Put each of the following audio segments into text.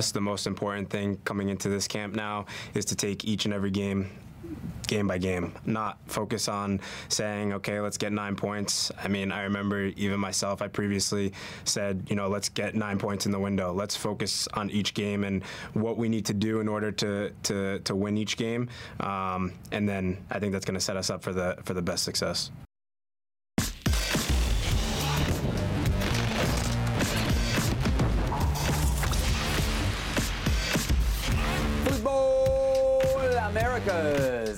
That's the most important thing coming into this camp now is to take each and every game game by game, not focus on saying, okay, let's get nine points. I mean, I remember even myself, I previously said, you know, let's get nine points in the window. Let's focus on each game and what we need to do in order to to, to win each game. Um, and then I think that's going to set us up for the for the best success.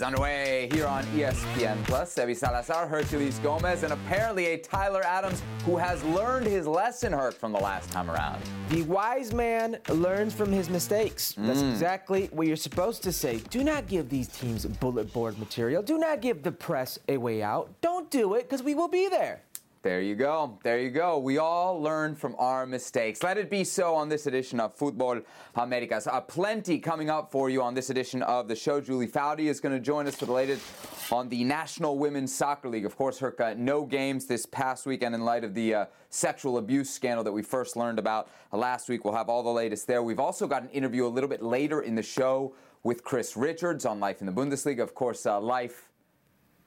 Underway here on ESPN Plus. Sebi Salazar, Herculez Gomez, and apparently a Tyler Adams who has learned his lesson, Herc, from the last time around. The wise man learns from his mistakes. That's Mm. exactly what you're supposed to say. Do not give these teams bullet board material. Do not give the press a way out. Don't do it because we will be there. There you go. There you go. We all learn from our mistakes. Let it be so on this edition of Futbol Americas. Uh, plenty coming up for you on this edition of the show. Julie Foudy is going to join us for the latest on the National Women's Soccer League. Of course, her no games this past weekend in light of the uh, sexual abuse scandal that we first learned about last week. We'll have all the latest there. We've also got an interview a little bit later in the show with Chris Richards on Life in the Bundesliga. Of course, uh, Life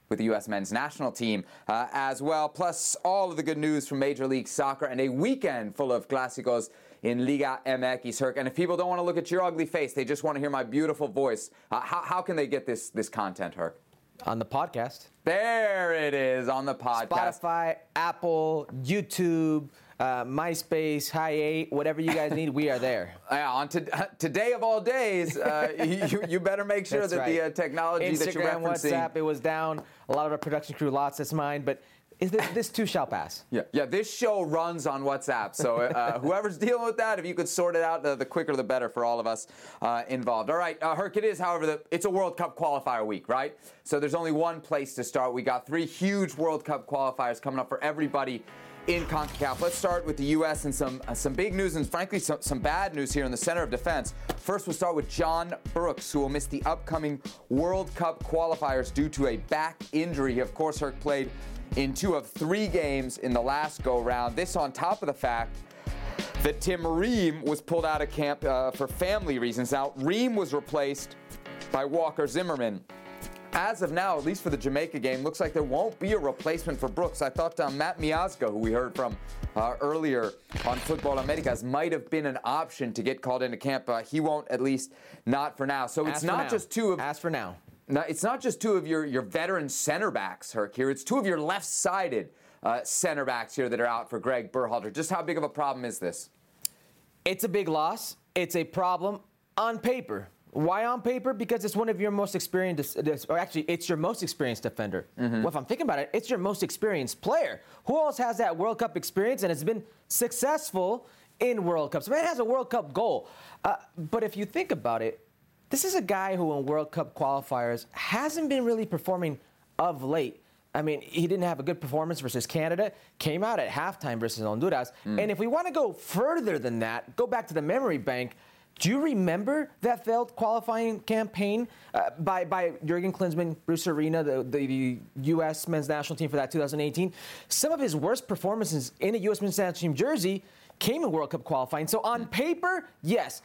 with the U.S. men's national team uh, as well, plus all of the good news from Major League Soccer and a weekend full of clásicos in Liga MX, Herc. And if people don't want to look at your ugly face, they just want to hear my beautiful voice, uh, how, how can they get this, this content, Herc? On the podcast. There it is on the podcast. Spotify, Apple, YouTube, uh, MySpace, Hi Eight, whatever you guys need, we are there. Yeah, on to, today of all days, uh, you, you better make sure that the uh, technology Instagram, that you're referencing. WhatsApp, it was down. A lot of our production crew lost its mind, but is this, this too shall pass. Yeah, yeah. This show runs on WhatsApp, so uh, whoever's dealing with that, if you could sort it out, the, the quicker the better for all of us uh, involved. All right, uh, Herc, it is, however, the, it's a World Cup qualifier week, right? So there's only one place to start. We got three huge World Cup qualifiers coming up for everybody in CONCACAF. Let's start with the U.S. and some uh, some big news and frankly some, some bad news here in the center of defense. First, we'll start with John Brooks, who will miss the upcoming World Cup qualifiers due to a back injury. He, of course, Herc played in two of three games in the last go round. This on top of the fact that Tim Ream was pulled out of camp uh, for family reasons. Now, Ream was replaced by Walker Zimmerman. As of now, at least for the Jamaica game, looks like there won't be a replacement for Brooks. I thought uh, Matt Miazga, who we heard from uh, earlier on Futbol Americas, might have been an option to get called into camp. Uh, he won't, at least not for now. So it's not now. just two of As for now. no, it's not just two of your, your veteran center backs, Herc, here. It's two of your left sided uh, center backs here that are out for Greg Berhalter. Just how big of a problem is this? It's a big loss. It's a problem on paper. Why on paper? Because it's one of your most experienced, or actually, it's your most experienced defender. Well, if I'm thinking about it, it's your most experienced player. Who else has that World Cup experience and has been successful in World Cups? Man has a World Cup goal. Uh, but if you think about it, this is a guy who in World Cup qualifiers hasn't been really performing of late. I mean, he didn't have a good performance versus Canada, came out at halftime versus Honduras. And if we want to go further than that, go back to the memory bank. Do you remember that failed qualifying campaign uh, by, by Jurgen Klinsmann, Bruce Arena, the, the, U.S. men's national team for that 2018? Some of his worst performances in a U.S. men's national team jersey came in World Cup qualifying. So on paper, yes.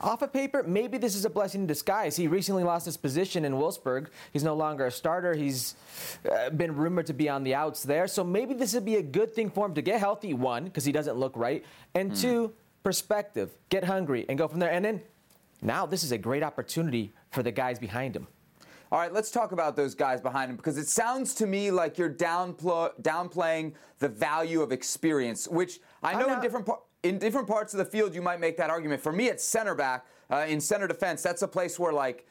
Off of paper, maybe this is a blessing in disguise. He recently lost his position in Wolfsburg. He's no longer a starter. He's uh, been rumored to be on the outs there. So maybe this would be a good thing for him to get healthy, one, because he doesn't look right, and two, perspective. Get hungry and go from there. And then now this is a great opportunity for the guys behind him. All right, let's talk about those guys behind him because it sounds to me like you're downpl- downplaying the value of experience, which I know in different par- in different parts of the field you might make that argument. For me, at center back uh, in center defense, that's a place where like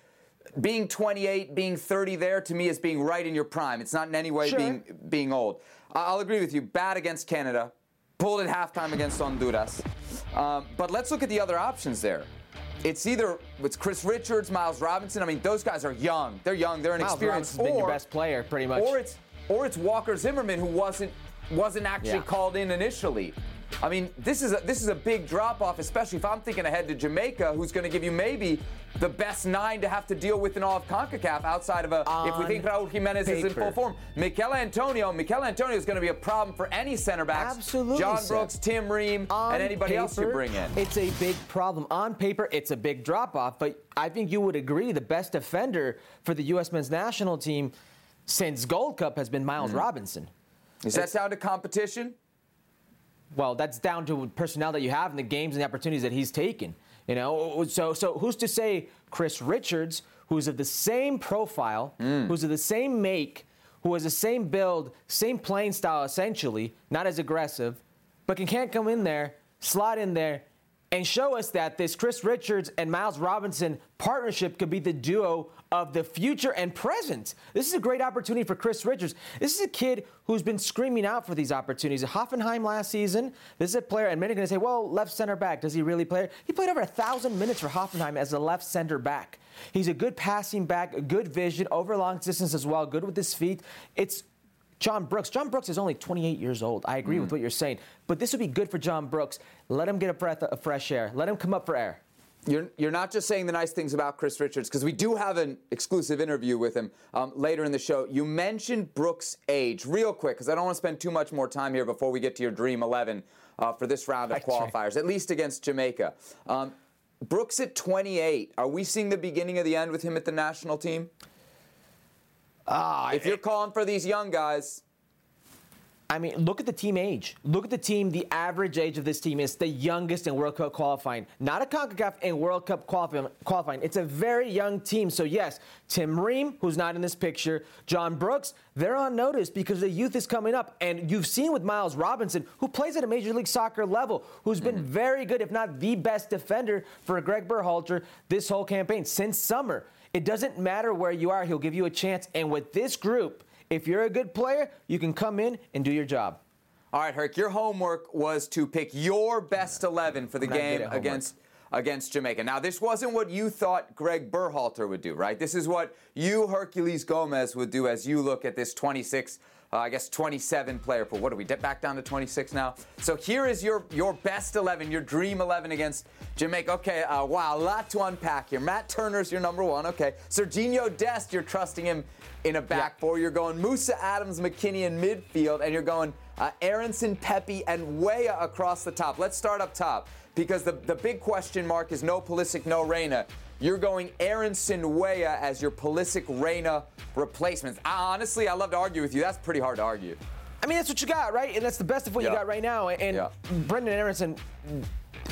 being 28, being 30 there to me is being right in your prime. It's not in any way Sure. being being old. I'll agree with you. Bad against Canada, pulled at halftime against Honduras. Um, but let's look at the other options there. It's either it's Chris Richards, Miles Robinson. I mean, those guys are young. They're young. They're Miles inexperienced. Robinson's been your best player, pretty much. Or it's or it's Walker Zimmerman who wasn't wasn't actually Yeah. called in initially. I mean, this is a, this is a big drop off, especially if I'm thinking ahead to Jamaica, who's going to give you maybe the best nine to have to deal with in all of CONCACAF outside of a. On if we think Raul Jimenez is in full form, Michail Antonio, Michail Antonio is going to be a problem for any center backs. Absolutely, John. Brooks, Tim Ream, On and anybody else you bring in. It's a big problem. On paper, it's a big drop off, but I think you would agree the best defender for the U.S. men's national team since Gold Cup has been. Miles hmm. Robinson. Is that sound a competition? Well, that's down to personnel that you have and the games and the opportunities that he's taken. You know, so so who's to say Chris Richards, who's of the same profile, mm. who's of the same make, who has the same build, same playing style essentially, not as aggressive, but can can't come in there, slot in there, and show us that this Chris Richards and Miles Robinson partnership could be the duo of the future and present. This is a great opportunity for Chris Richards. This is a kid who's been screaming out for these opportunities. At Hoffenheim last season, this is a player, and many are going to say, well, left center back, does he really play? He played over a thousand minutes for Hoffenheim as a left center back. He's a good passing back, good vision, over long distance as well, good with his feet. It's John Brooks. John Brooks is only 28 years old. I agree with what you're saying, but this would be good for John Brooks. Let him get a breath of fresh air. Let him come up for air. You're, you're not just saying the nice things about Chris Richards, because we do have an exclusive interview with him um, later in the show. You mentioned Brooks' age, real quick, because I don't want to spend too much more time here before we get to your Dream 11 uh, for this round of That's right. qualifiers, at least against Jamaica. Um, Brooks at 28, are we seeing the beginning of the end with him at the national team? Ah, If you're calling for these young guys, I mean, look at the team age. Look at the team. The average age of this team is the youngest in World Cup qualifying. Not a CONCACAF in World Cup qualifying. qualifying. It's a very young team. So, yes, Tim Ream, who's not in this picture, John Brooks, they're on notice because the youth is coming up. And you've seen with Miles Robinson, who plays at a Major League Soccer level, who's been very good, if not the best defender for Greg Berhalter this whole campaign since summer. It doesn't matter where you are, he'll give you a chance. And with this group, if you're a good player, you can come in and do your job. All right, Herc, your homework was to pick your best 11 for the I'm not good game against against Jamaica. Now, this wasn't what you thought Greg Berhalter would do, right? This is what you, Herculez Gomez, would do as you look at this 26, uh, I guess 27 player pool. What do we get back down to 26 now? So here is your your best 11, your dream 11 against Jamaica. Okay, uh, wow, a lot to unpack here. Matt Turner's your number one. Okay, Serginho Dest, you're trusting him in a back Yeah. four. You're going Musah Adams, McKennie in midfield, and you're going uh, Aaronson, Pepi, and Weah across the top. Let's start up top because the, the big question mark is no Pulisic, no Reyna. You're going Aaronson Weah as your Pulisic Reyna replacements. I, honestly, I love to argue with you. That's pretty hard to argue. I mean, that's what you got, right? And that's the best of what Yeah. you got right now. And Yeah. Brenden Aaronson,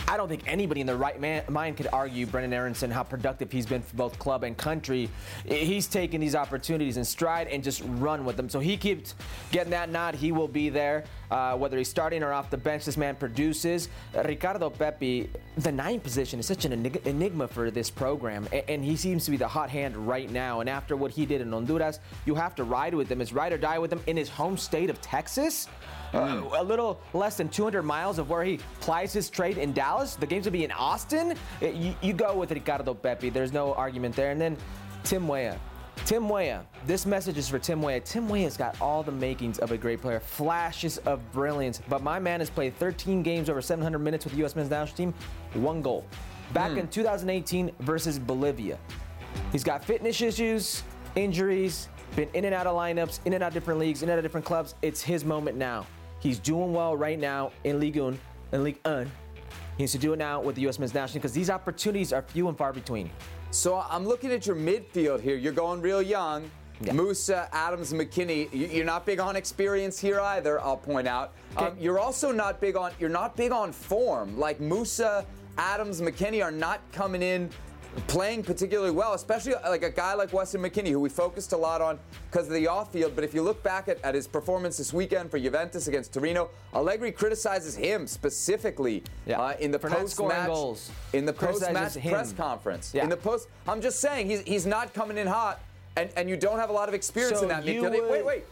I don't think anybody in the right man, mind could argue Brenden Aaronson how productive he's been for both club and country. He's taken these opportunities in stride and just run with them. So he keeps getting that nod. He will be there, uh, whether he's starting or off the bench. This man produces. Ricardo Pepi, the nine position is such an enigma for this program, and he seems to be the hot hand right now. And after what he did in Honduras, you have to ride with him. It's ride or die with him in his home state of Texas. Uh, a little less than 200 miles of where he plies his trade in Dallas. The games will be in Austin. It- you, you go with Ricardo Pepi. There's no argument there. And then Tim Weah. Tim Weah. This message is for Tim Weah. Tim Weah's got all the makings of a great player, flashes of brilliance. But my man has played 13 games over 700 minutes with the U.S. men's national team, one goal. Back in 2018 versus Bolivia. He's got fitness issues, injuries, been in and out of lineups, in and out of different leagues, in and out of different clubs. It's his moment now. He's doing well right now in Ligue 1, in Ligue 1. He needs to do it now with the U.S. men's national because these opportunities are few and far between. So I'm looking at your midfield here. You're going real young. Yeah. Musah, Adams, McKennie. You- You're not big on experience here either. I'll point out. Um, you're also not big on. You're not big on form. Like Musah, Adams, McKennie are not coming in playing particularly well, especially like a guy like Weston McKennie, who we focused a lot on because of the off field. But if you look back at, at his performance this weekend for Juventus against Torino, Allegri criticizes him specifically Yeah. uh, in the scoring post-match in the post-match press conference. Yeah. In the post, I'm just saying he's he's not coming in hot, and and you don't have a lot of experience So in that midfield. would- Wait, wait.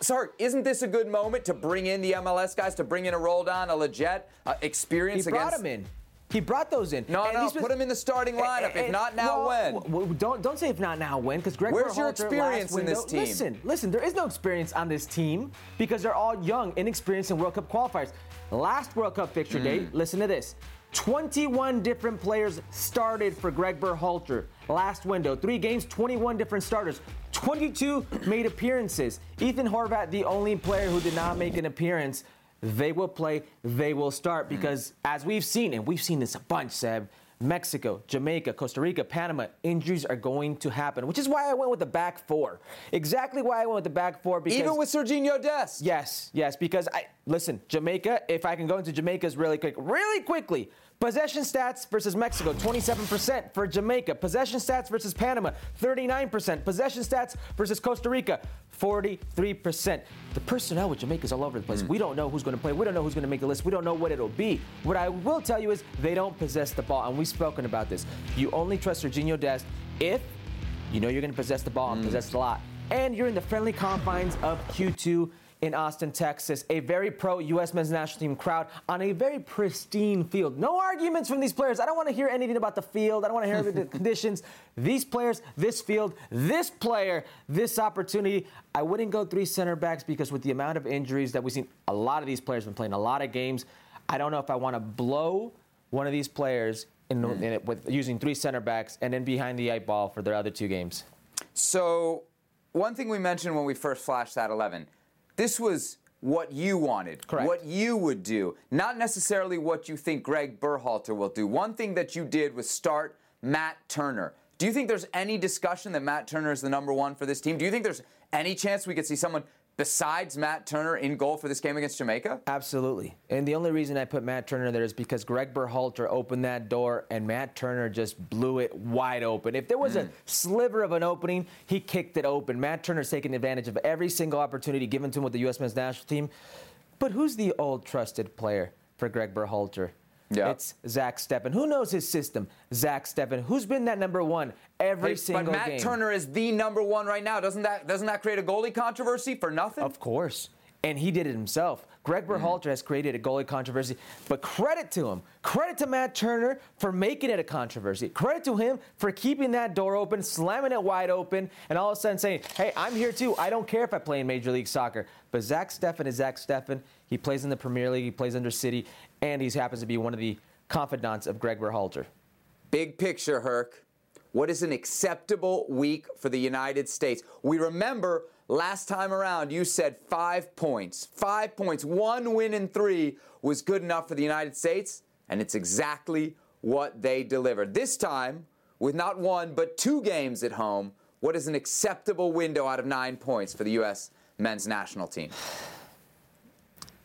Sorry, isn't this a good moment to bring in the MLS guys, to bring in a Roldan, a Lletget, uh, experience He brought against? him in. He brought those in. No, And no, put him in the starting lineup. If and- not now, well, when? w- w- don't don't say if not now when because Greg Where's your experience in this team? Listen, listen. There is no experience on this team because they're all young, inexperienced in World Cup qualifiers. Last World Cup fixture Mm. date. Listen to this. 21 different players started for Greg Berhalter last window. Three games, 21 different starters. 22 made appearances. Ethan Horvath, the only player who did not make an appearance. They will play, they will start hmm. because, as we've seen, and we've seen this a bunch, Seb, Mexico, Jamaica, Costa Rica, Panama, injuries are going to happen, which is why I went with the back four. Exactly why I went with the back four because. Even with Serginho Dest. Yes, yes, because I listen, Jamaica, if I can go into Jamaica's really quick, really quickly. Possession stats versus Mexico, 27% for Jamaica. Possession stats versus Panama, 39%. Possession stats versus Costa Rica, 43%. The personnel with Jamaica is all over the place. Hmm. We don't know who's going to play. We don't know who's going to make the list. We don't know what it'll be. What I will tell you is they don't possess the ball, and we've spoken about this. You only trust Serginho Dest if you know you're going to possess the ball and hmm. possess a lot. And you're in the friendly confines of Q2 in Austin, Texas. A very pro U.S. men's national team crowd on a very pristine field. No arguments from these players. I don't want to hear anything about the field. I don't want to hear about the conditions. These players, this field, this player, this opportunity. I wouldn't go three center backs because with the amount of injuries that we've seen, a lot of these players have been playing a lot of games. I don't know if I want to blow one of these players in, in it with using three center backs and then behind the eight ball for their other two games. So, one thing we mentioned when we first flashed that 11, this was what you wanted, Correct. what you would do, not necessarily what you think Greg Berhalter will do. One thing that you did was start Matt Turner. Do you think there's any discussion that Matt Turner is the number one for this team? Do you think there's any chance we could see someone besides Matt Turner in goal for this game against Jamaica? Absolutely. And the only reason I put Matt Turner there is because Greg Berhalter opened that door and Matt Turner just blew it wide open. If there was a hmm. sliver of an opening, he kicked it open. Matt Turner's taking advantage of every single opportunity given to him with the U.S. men's national team. But who's the old trusted player for Greg Berhalter? Yeah. It's Zach Steffen. Who knows his system? Zach Steffen. Who's been that number one every single game? but Matt game? Turner is the number one right now. Doesn't that doesn't that create a goalie controversy for nothing? Of course. And he did it himself. Greg mm. Berhalter has created a goalie controversy, but credit to him. Credit to Matt Turner for making it a controversy. Credit to him for keeping that door open, slamming it wide open, and all of a sudden saying, hey, I'm here too. I don't care if I play in Major League Soccer. But Zach Steffen is Zach Steffen. He plays in the Premier League, he plays under City, and he happens to be one of the confidants of Greg Berhalter. Big picture, Herc. What is an acceptable week for the United States? We remember last time around you said five points. Five points. One win in three was good enough for the United States, and it's exactly what they delivered. This time, with not one but two games at home, what is an acceptable window out of nine points for the U.S. men's national team?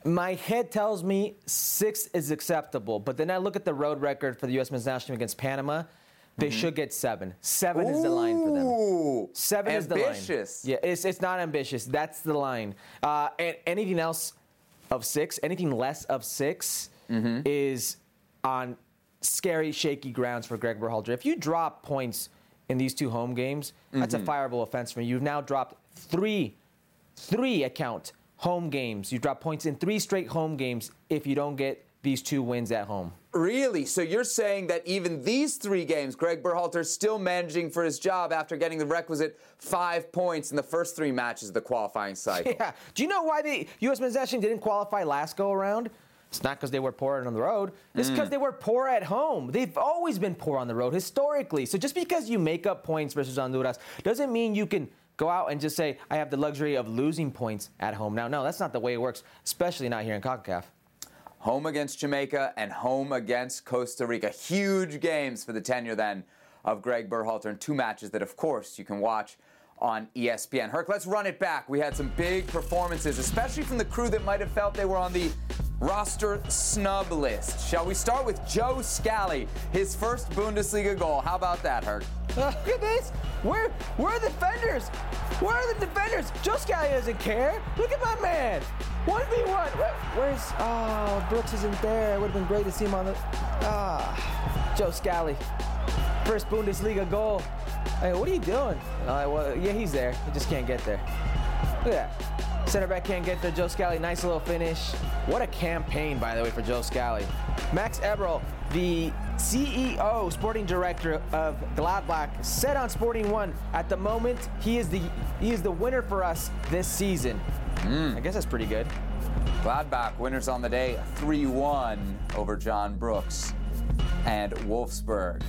My head tells me six is acceptable, but then I look at the road record for the U.S. men's national team against Panama. They should get seven. Seven is the line for them. Ooh, Seven is the line. ambitious. Yeah, it's, it's not ambitious. That's the line. Uh, and anything else of six, anything less of 6 Mm-hmm. is on scary, shaky grounds for Greg Berhalter. If you drop points in these two home games, that's a Mm-hmm. fireable offense for you. You've now dropped three, three account home games. You drop points in three straight home games if you don't get these two wins at home. Really? So you're saying that even these three games, Greg Berhalter is still managing for his job after getting the requisite five points in the first three matches of the qualifying cycle? Yeah. Do you know why the U.S. men's national didn't qualify last go around? It's not because they were poor on the road. It's mm. because they were poor at home. They've always been poor on the road historically. So just because you make up points versus Honduras doesn't mean you can go out and just say, I have the luxury of losing points at home. Now, no, that's not the way it works, especially not here in CONCACAF. Home against Jamaica and home against Costa Rica. Huge games for the tenure then of Greg Berhalter and two matches that, of course, you can watch on ESPN. Herc, let's run it back. We had some big performances, especially from the crew that might have felt they were on the roster snub list. Shall we start with Joe Scally, his first Bundesliga goal? How about that, Herc? Look at this. Where, where are the defenders? Where are the defenders? Joe Scally doesn't care. Look at my man. 1v1. Where's. Oh, Brooks isn't there. It would have been great to see him on the. Ah. Joe Scally. First Bundesliga goal. Hey, what are you doing? Uh, well, yeah, he's there. He just can't get there. Look at that. Center back can't get there. Joe Scally, nice little finish. What a campaign, by the way, for Joe Scally. Max Eberl, the CEO, sporting director of Gladbach, said on Sporting One, at the moment he is the he is the winner for us this season. Hmm. I guess that's pretty good. Gladbach winners on the day 3 1 over John Brooks and Wolfsburg.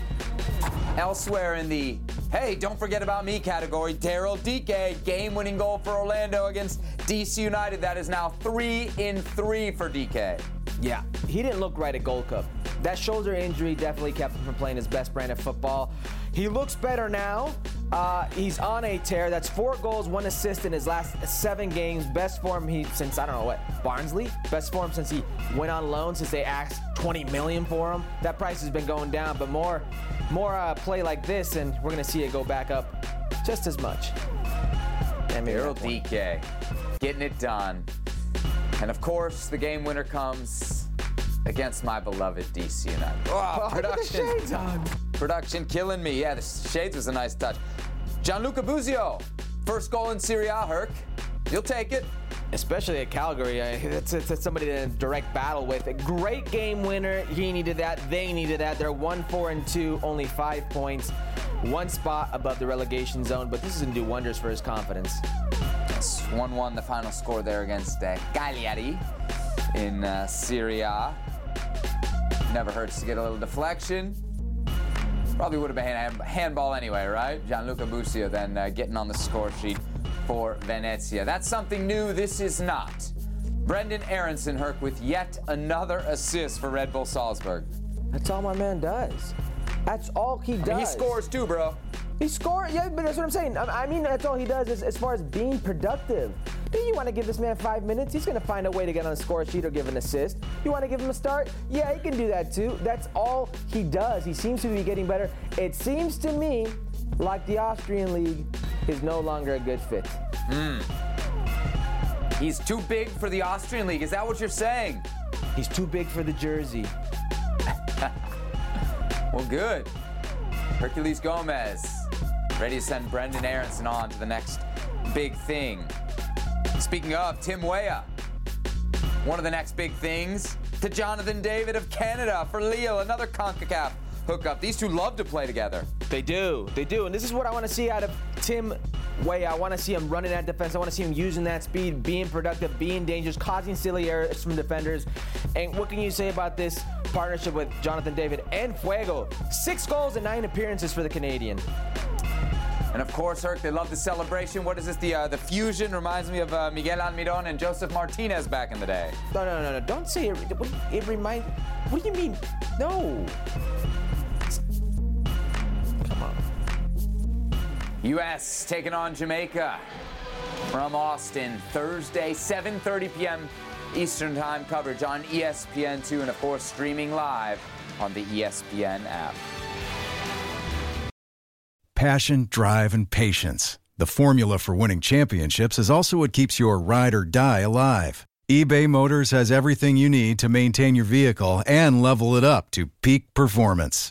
Elsewhere in the hey, don't forget about me category, Daryl Dike, game winning goal for Orlando against DC United. That is now 3 in 3 for Dike. Yeah, he didn't look right at Gold Cup. That shoulder injury definitely kept him from playing his best brand of football. He looks better now. Uh, he's on a tear. That's four goals, one assist in his last seven games. Best form he since I don't know what Barnsley. Best form since he went on loan since they asked 20 million for him. That price has been going down, but more, more uh, play like this, and we're gonna see it go back up just as much. Daryl that getting it done. And of course, the game winner comes against my beloved DC United. Oh, Oh, look at the shades on. Production killing me. Yeah, the shades was a nice touch. Gianluca Busio, first goal in Serie A, Herc. You'll take it. especially at Cagliari. uh, It's, it's, it's somebody to direct battle with. A great game winner. He needed that. They needed that. They're one, four, and two, only five points, one spot above the relegation zone. But this is gonna do wonders for his confidence. It's 1 1 the final score there against uh, Cagliari in uh, Serie A. Never hurts to get a little deflection. Probably would have been hand, handball anyway, right? Gianluca Busio then uh, getting on the score sheet for Venezia. That's something new. This is not. Brenden Aaronson Herc with yet another assist for Red Bull Salzburg. That's all my man does. That's all he does. He scores too, bro. He scored. Yeah, but that's what I'm saying. I I mean, that's all he does is, as far as being productive. Do you want to give this man five minutes? He's going to find a way to get on the score sheet or give an assist. You want to give him a start? Yeah, he can do that too. That's all he does. He seems to be getting better. It seems to me like the Austrian league is no longer a good fit. Hmm. He's too big for the Austrian league. Is that what you're saying? He's too big for the jersey. Well, good. Herculez Gomez ready to send Brenden Aaronson on to the next big thing. Speaking of, Tim Weah, one of the next big things to Jonathan David of Canada for Lille, another CONCACAF hookup. These two love to play together. They do. They do. And this is what I want to see out of Tim Weah. I want to see him running that defense. I want to see him using that speed, being productive, being dangerous, causing silly errors from defenders. And what can you say about this partnership with Jonathan David and Fuego? Six goals and nine appearances for the Canadian. And of course, Herc, they love the celebration. What is this? The uh, the fusion reminds me of uh, Miguel Almiron and Josef Martinez back in the day. No, no, no, no. Don't say it. It reminds. What do you mean? No. Come on. U.S. taking on Jamaica from Austin Thursday, 7:30 p.m. Eastern Time coverage on E ESPN2 and of course streaming live on the ESPN app. Passion, drive, and patience. The formula for winning championships is also what keeps your ride or die alive. eBay Motors has everything you need to maintain your vehicle and level it up to peak performance.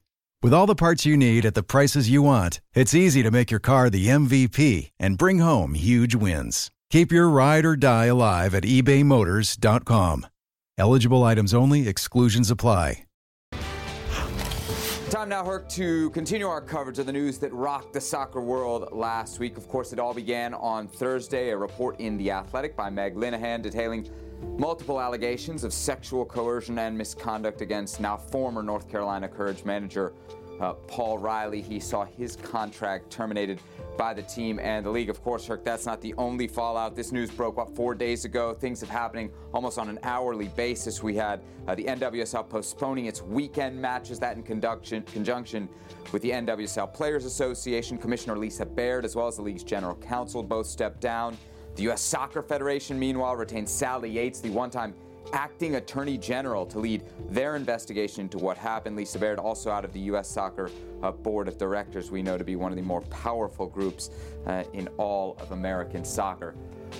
With all the parts you need at the prices you want, it's easy to make your car the MVP and bring home huge wins. Keep your ride or die alive at ebaymotors.com. Eligible items only, exclusions apply. Time now, Herc, to continue our coverage of the news that rocked the soccer world last week. Of course, it all began on Thursday. A report in The Athletic by Meg Linehan detailing multiple allegations of sexual coercion and misconduct against now former North Carolina Courage manager uh, Paul Riley. He saw his contract terminated by the team and the league. Of course, Herc, that's not the only fallout. This news broke up four days ago. Things have happening almost on an hourly basis. We had uh, the NWSL postponing its weekend matches, that in conjunction with the NWSL Players Association. Commissioner Lisa Baird, as well as the league's general counsel, both stepped down. The U.S. Soccer Federation, meanwhile, retained Sally Yates, the one time acting attorney general to lead their investigation into what happened. Lisa Baird, also out of the U.S. Soccer uh, Board of Directors, we know to be one of the more powerful groups uh, in all of American soccer.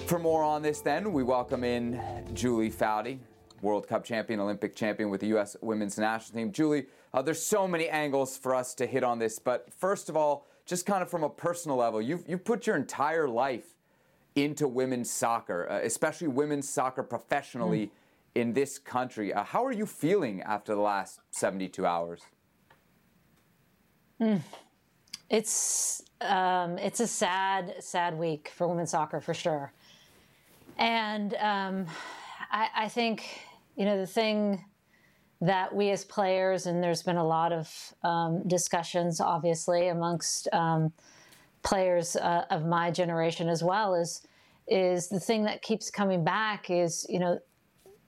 For more on this, then, we welcome in Julie Foudy, World Cup champion, Olympic champion with the U.S. women's national team. Julie, uh, there's so many angles for us to hit on this, but first of all, just kind of from a personal level, you've, you've put your entire life into women's soccer, uh, especially women's soccer professionally mm. in this country. Uh, how are you feeling after the last 72 hours? Mm. It's um, it's a sad, sad week for women's soccer for sure, and um, I, I think you know the thing that we as players, and there's been a lot of um, discussions, obviously, amongst um, players uh, of my generation as well, is is the thing that keeps coming back is you know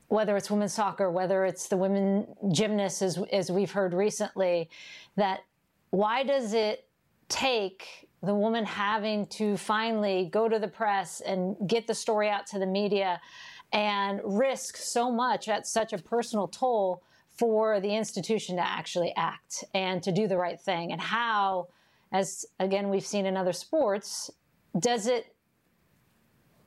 whether it's women's soccer, whether it's the women gymnasts, as as we've heard recently, that why does it take the woman having to finally go to the press and get the story out to the media and risk so much at such a personal toll for the institution to actually act and to do the right thing. And how, as again we've seen in other sports, does it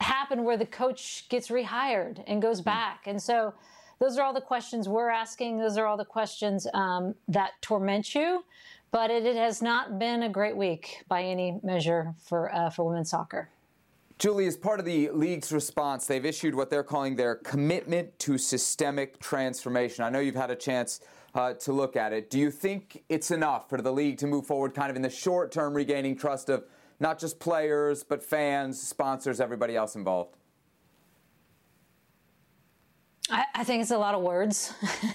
happen where the coach gets rehired and goes hmm. back? And so those are all the questions we're asking. Those are all the questions um, that torment you. But it, it, has not been a great week by any measure for uh, for women's soccer. Julie, as part of the league's response, they've issued what they're calling their commitment to systemic transformation. I know you've had a chance uh, to look at it. Do you think it's enough for the league to move forward kind of in the short term, regaining trust of not just players, but fans, sponsors, everybody else involved? I, I think it's a lot of words.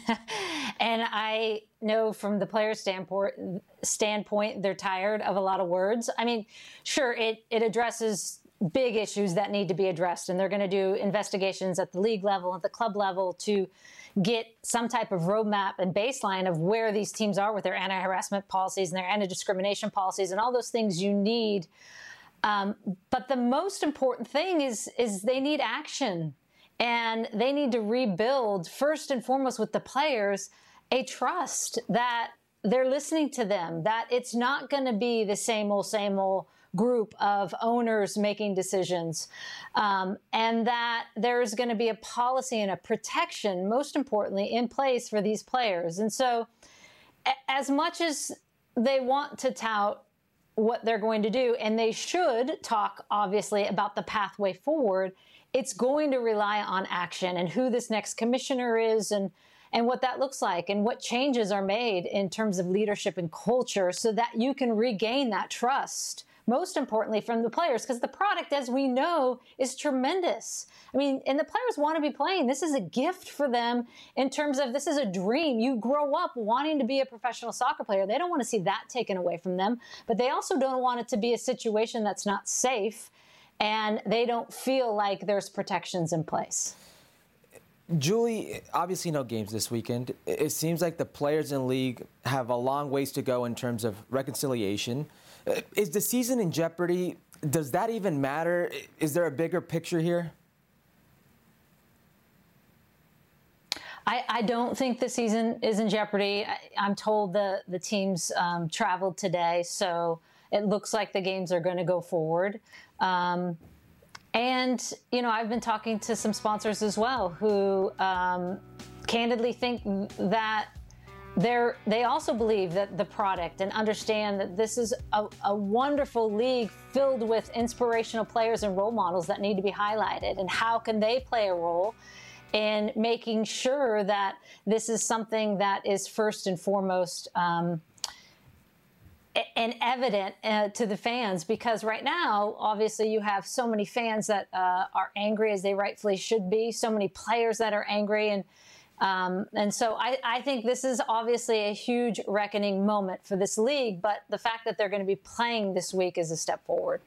and I know from the player standpoint, standpoint, they're tired of a lot of words. I mean, sure, it, it addresses big issues that need to be addressed. And they're going to do investigations at the league level, at the club level to get some type of roadmap and baseline of where these teams are with their anti harassment policies and their anti discrimination policies and all those things you need. Um, but the most important thing is, is they need action and they need to rebuild, first and foremost, with the players, a trust that they're listening to them, that it's not going to be the same old, same old group of owners making decisions, um, and that there's going to be a policy and a protection, most importantly, in place for these players. And so, as much as they want to tout what they're going to do, and they should talk, obviously, about the pathway forward, it's going to rely on action and who this next commissioner is and and what that looks like and what changes are made in terms of leadership and culture so that you can regain that trust most importantly from the players because the product as we know is tremendous. I mean and the players want to be playing. This is a gift for them in terms of this is a dream. You grow up wanting to be a professional soccer player. They don't want to see that taken away from them but they also don't want it to be a situation that's not safe and they don't feel like there's protections in place. Julie, obviously no games this weekend. It seems like the players in the league have a long ways to go in terms of reconciliation. Is the season in jeopardy? Does that even matter? Is there a bigger picture here? I, I don't think the season is in jeopardy. I, am told the the teams um, traveled today, so it looks like the games are going to go forward. Um, and you know, I've been talking to some sponsors as well who um, candidly think that they're, they also believe that the product and understand that this is a, a, wonderful league filled with inspirational players and role models that need to be highlighted. And how can they play a role in making sure that this is something that is first and foremost um, and evident uh, to the fans? Because right now, obviously, you have so many fans that uh, are angry as they rightfully should be, so many players that are angry and um, and so I, I, think this is obviously a huge reckoning moment for this league, but the fact that they're going to be playing this week is a step forward.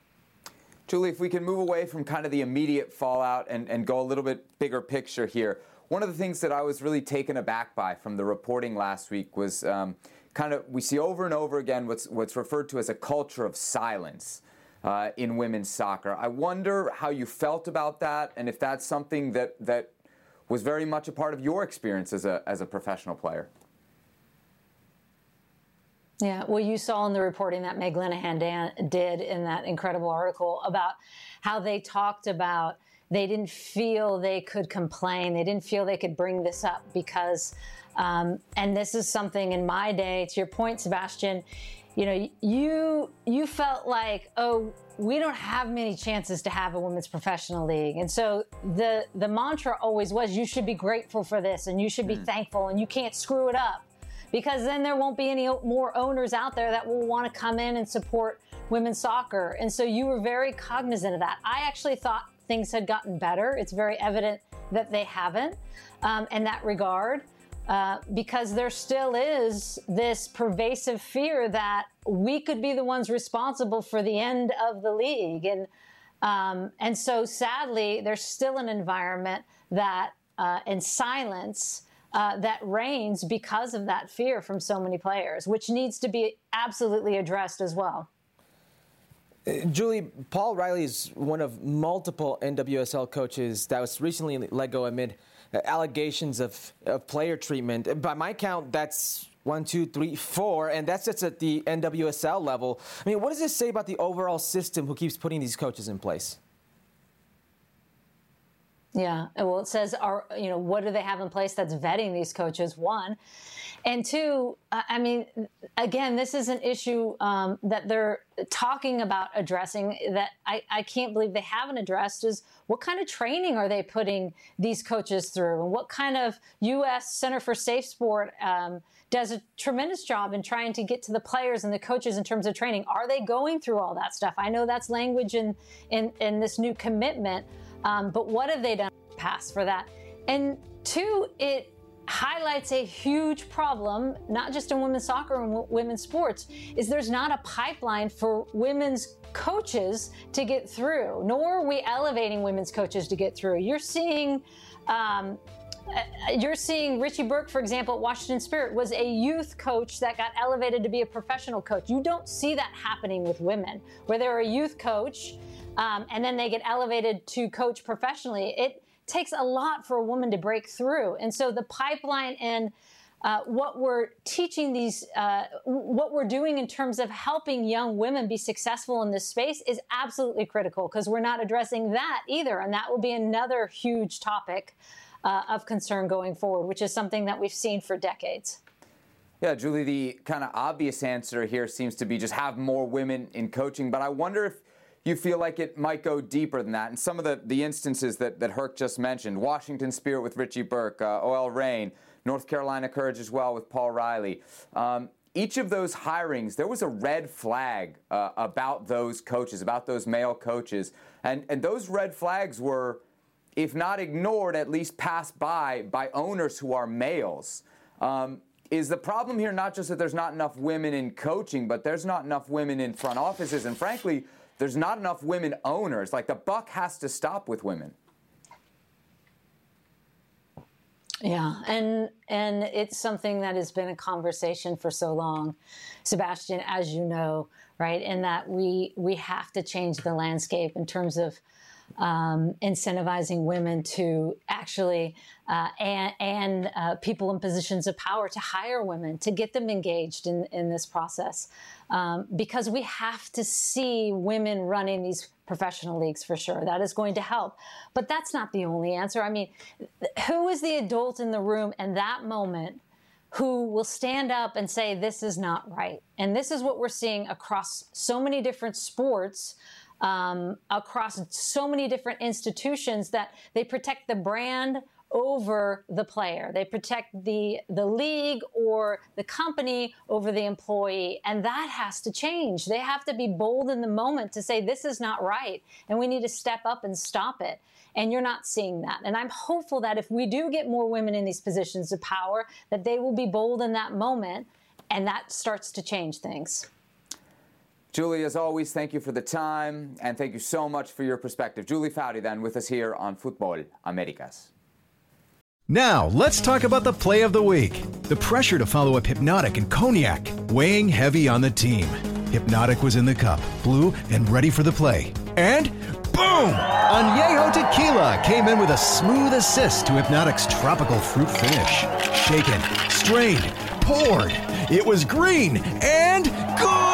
Julie, if we can move away from kind of the immediate fallout and, and go a little bit bigger picture here, one of the things that I was really taken aback by from the reporting last week was um, kind of we see over and over again what's what's referred to as a culture of silence. Uh, in women's soccer, I wonder how you felt about that, and if that's something that that was very much a part of your experience as a, as a professional player. Yeah, well, you saw in the reporting that Meg Linehan Dan, did in that incredible article about how they talked about they didn't feel they could complain. They didn't feel they could bring this up because, um, and this is something in my day, to your point, Sebastian, you know, you you felt like, oh, we don't have many chances to have a women's professional league. And so the the mantra always was you should be grateful for this and you should be mm. thankful and you can't screw it up because then there won't be any more owners out there that will want to come in and support women's soccer. And so you were very cognizant of that. I actually thought things had gotten better. It's very evident that they haven't um, in that regard. Uh, because there still is this pervasive fear that we could be the ones responsible for the end of the league, and um, and so sadly, there's still an environment that uh, and silence uh, that reigns because of that fear from so many players, which needs to be absolutely addressed as well. Julie, Paul Riley is one of multiple NWSL coaches that was recently let go amid Uh, allegations of, of player treatment. By my count, that's one, two, three, four, and that's just at the NWSL level. I mean, what does this say about the overall system who keeps putting these coaches in place? Yeah, well, it says, are you know, what do they have in place that's vetting these coaches? One, and two, I mean, again, this is an issue um, that they're talking about addressing that I, I can't believe they haven't addressed is what kind of training are they putting these coaches through? And what kind of U.S. Center for Safe Sport um, does a tremendous job in trying to get to the players and the coaches in terms of training? Are they going through all that stuff? I know that's language in, in, in this new commitment, um, but what have they done past for that? And two, it highlights a huge problem, not just in women's soccer and women's sports, is there's not a pipeline for women's coaches to get through, nor are we elevating women's coaches to get through. You're seeing, um, uh, you're seeing Richie Burke, for example, at Washington Spirit, was a youth coach that got elevated to be a professional coach. You don't see that happening with women, where they're a youth coach um, and then they get elevated to coach professionally. It takes a lot for a woman to break through. And so the pipeline and uh, what we're teaching these, uh, what we're doing in terms of helping young women be successful in this space is absolutely critical because we're not addressing that either. And that will be another huge topic uh, of concern going forward, which is something that we've seen for decades. Yeah, Julie, the kind of obvious answer here seems to be just have more women in coaching. But I wonder if you feel like it might go deeper than that. And some of the, the instances that, that Herc just mentioned Washington Spirit with Richie Burke, uh, OL Reign, North Carolina Courage as well with Paul Riley. Um, each of those hirings, there was a red flag uh, about those coaches, about those male coaches. And, and those red flags were, if not ignored, at least passed by by owners who are males. Um, is the problem here not just that there's not enough women in coaching, but there's not enough women in front offices? And frankly, there's not enough women owners. Like the buck has to stop with women. Yeah, and and it's something that has been a conversation for so long, Sebastian, as you know, right? In that we we have to change the landscape in terms of um, incentivizing women to actually uh, and, and uh, people in positions of power to hire women to get them engaged in, in this process. Um, because we have to see women running these professional leagues for sure. That is going to help. But that's not the only answer. I mean who is the adult in the room in that moment who will stand up and say this is not right. And this is what we're seeing across so many different sports um, across so many different institutions that they protect the brand over the player. They protect the the league or the company over the employee, and that has to change. They have to be bold in the moment to say this is not right, and we need to step up and stop it. And you're not seeing that. And I'm hopeful that if we do get more women in these positions of power, that they will be bold in that moment, and that starts to change things. Julie, as always, thank you for the time and thank you so much for your perspective. Julie Foudy, then, with us here on Futbol Americas. Now, let's talk about the play of the week. The pressure to follow up Hypnotic and Cognac, weighing heavy on the team. Hypnotic was in the cup, blue, and ready for the play. And boom! Añejo Tequila came in with a smooth assist to Hypnotic's tropical fruit finish. Shaken, strained, poured. It was green and good!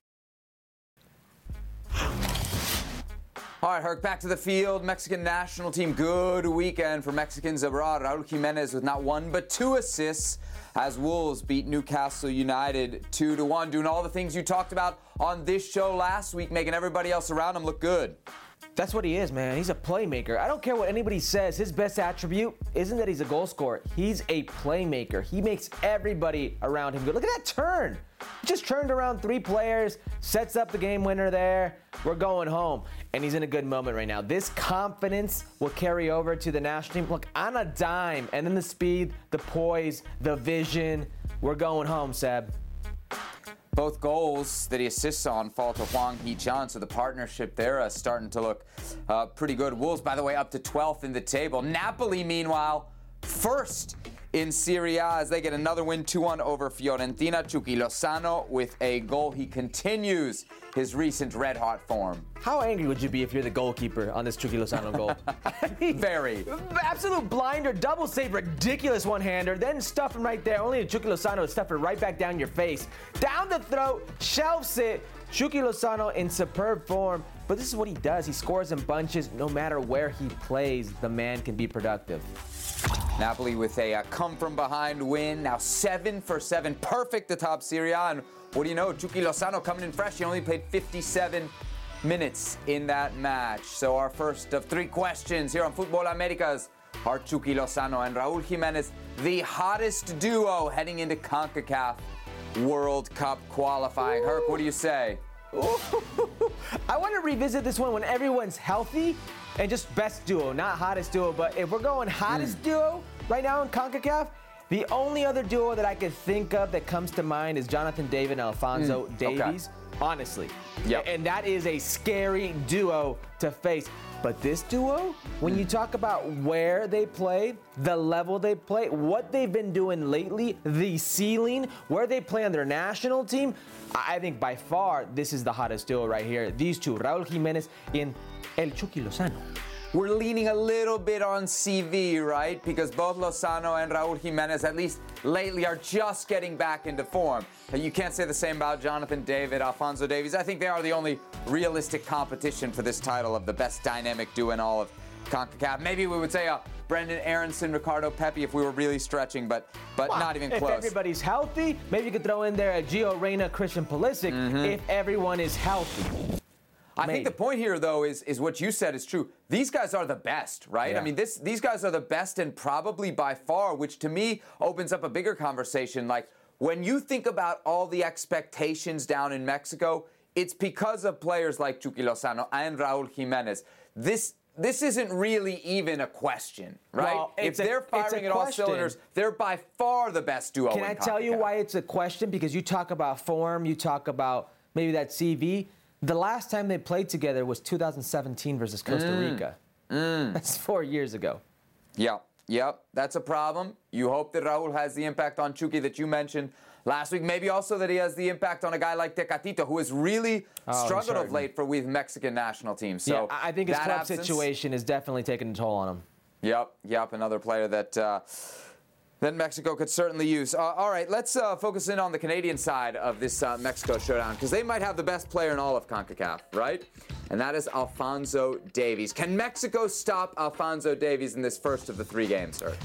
All right, Herc, back to the field. Mexican national team, good weekend for Mexicans abroad. Raul Jimenez with not one but two assists as Wolves beat Newcastle United 2 to 1, doing all the things you talked about on this show last week, making everybody else around him look good. That's what he is, man. He's a playmaker. I don't care what anybody says. His best attribute isn't that he's a goal scorer. He's a playmaker. He makes everybody around him good. Look at that turn. Just turned around three players, sets up the game winner there. We're going home. And he's in a good moment right now. This confidence will carry over to the national team. Look, on a dime, and then the speed, the poise, the vision. We're going home, Seb. Both goals that he assists on fall to Hwang Hee-chan, so the partnership there is starting to look uh, pretty good. Wolves, by the way, up to 12th in the table. Napoli, meanwhile, first in Serie A as they get another win 2-1 over Fiorentina. Chucky Lozano with a goal. He continues his recent red-hot form. How angry would you be if you're the goalkeeper on this Chucky Lozano goal? Very. Absolute blinder, double save, ridiculous one-hander, then stuff him right there. Only Chucky Lozano stuff it right back down your face. Down the throat, shelves it. Chucky Lozano in superb form. But this is what he does. He scores in bunches. No matter where he plays, the man can be productive. Napoli with a uh, come from behind win. Now seven for seven. Perfect atop Serie A. And what do you know? Chucky Lozano coming in fresh. He only played 57 minutes in that match. So our first of three questions here on Futbol Americas are Chucky Lozano and Raul Jimenez, the hottest duo heading into CONCACAF World Cup qualifying. Herc, what do you say? I want to revisit this one when everyone's healthy and just best duo, not hottest duo. But if we're going hottest mm. duo right now in CONCACAF, the only other duo that I could think of that comes to mind is Jonathan David and Alfonso mm, Davies. Honestly. Yep. And that is a scary duo to face. But this duo, when you talk about where they play, the level they play, what they've been doing lately, the ceiling, where they play on their national team, I think by far this is the hottest duo right here. These two, Raul Jimenez and El Chucky Lozano. We're leaning a little bit on CV, right? Because both Lozano and Raul Jimenez, at least lately, are just getting back into form. You can't say the same about Jonathan David, Alfonso Davies. I think they are the only realistic competition for this title of the best dynamic duo in all of CONCACAF. Maybe we would say uh, Brenden Aaronson, Ricardo Pepi if we were really stretching, but but not even if close. If everybody's healthy, maybe you could throw in there a Gio Reyna, Christian Pulisic. If everyone is healthy. I think the point here, though, is is what you said is true. These guys are the best, right? I mean, this these guys are the best and probably by far, which to me opens up a bigger conversation. Like when you think about all the expectations down in Mexico, it's because of players like Chucky Lozano and Raúl Jimenez. This this isn't really even a question, right? Well, if a- they're firing at all cylinders, they're by far the best duo. Can I tell you why it's a question? Because you talk about form, you talk about maybe that CV. The last time they played together was 2017 versus Costa Mm. Rica. That's four years ago. Yep, yep, that's a problem. You hope that Raul has the impact on Chucky that you mentioned last week. Maybe also that he has the impact on a guy like Tecatito, who has really Oh, struggled of late for with Mexican national team. So yeah, I think his club absence- situation is definitely taking a toll on him. Yep, yep, another player that. Uh, that Mexico could certainly use. Uh, all right, let's uh, focus in on the Canadian side of this uh, Mexico showdown because they might have the best player in all of CONCACAF, right? And that is Alfonso Davies. Can Mexico stop Alfonso Davies in this first of the three games, sir?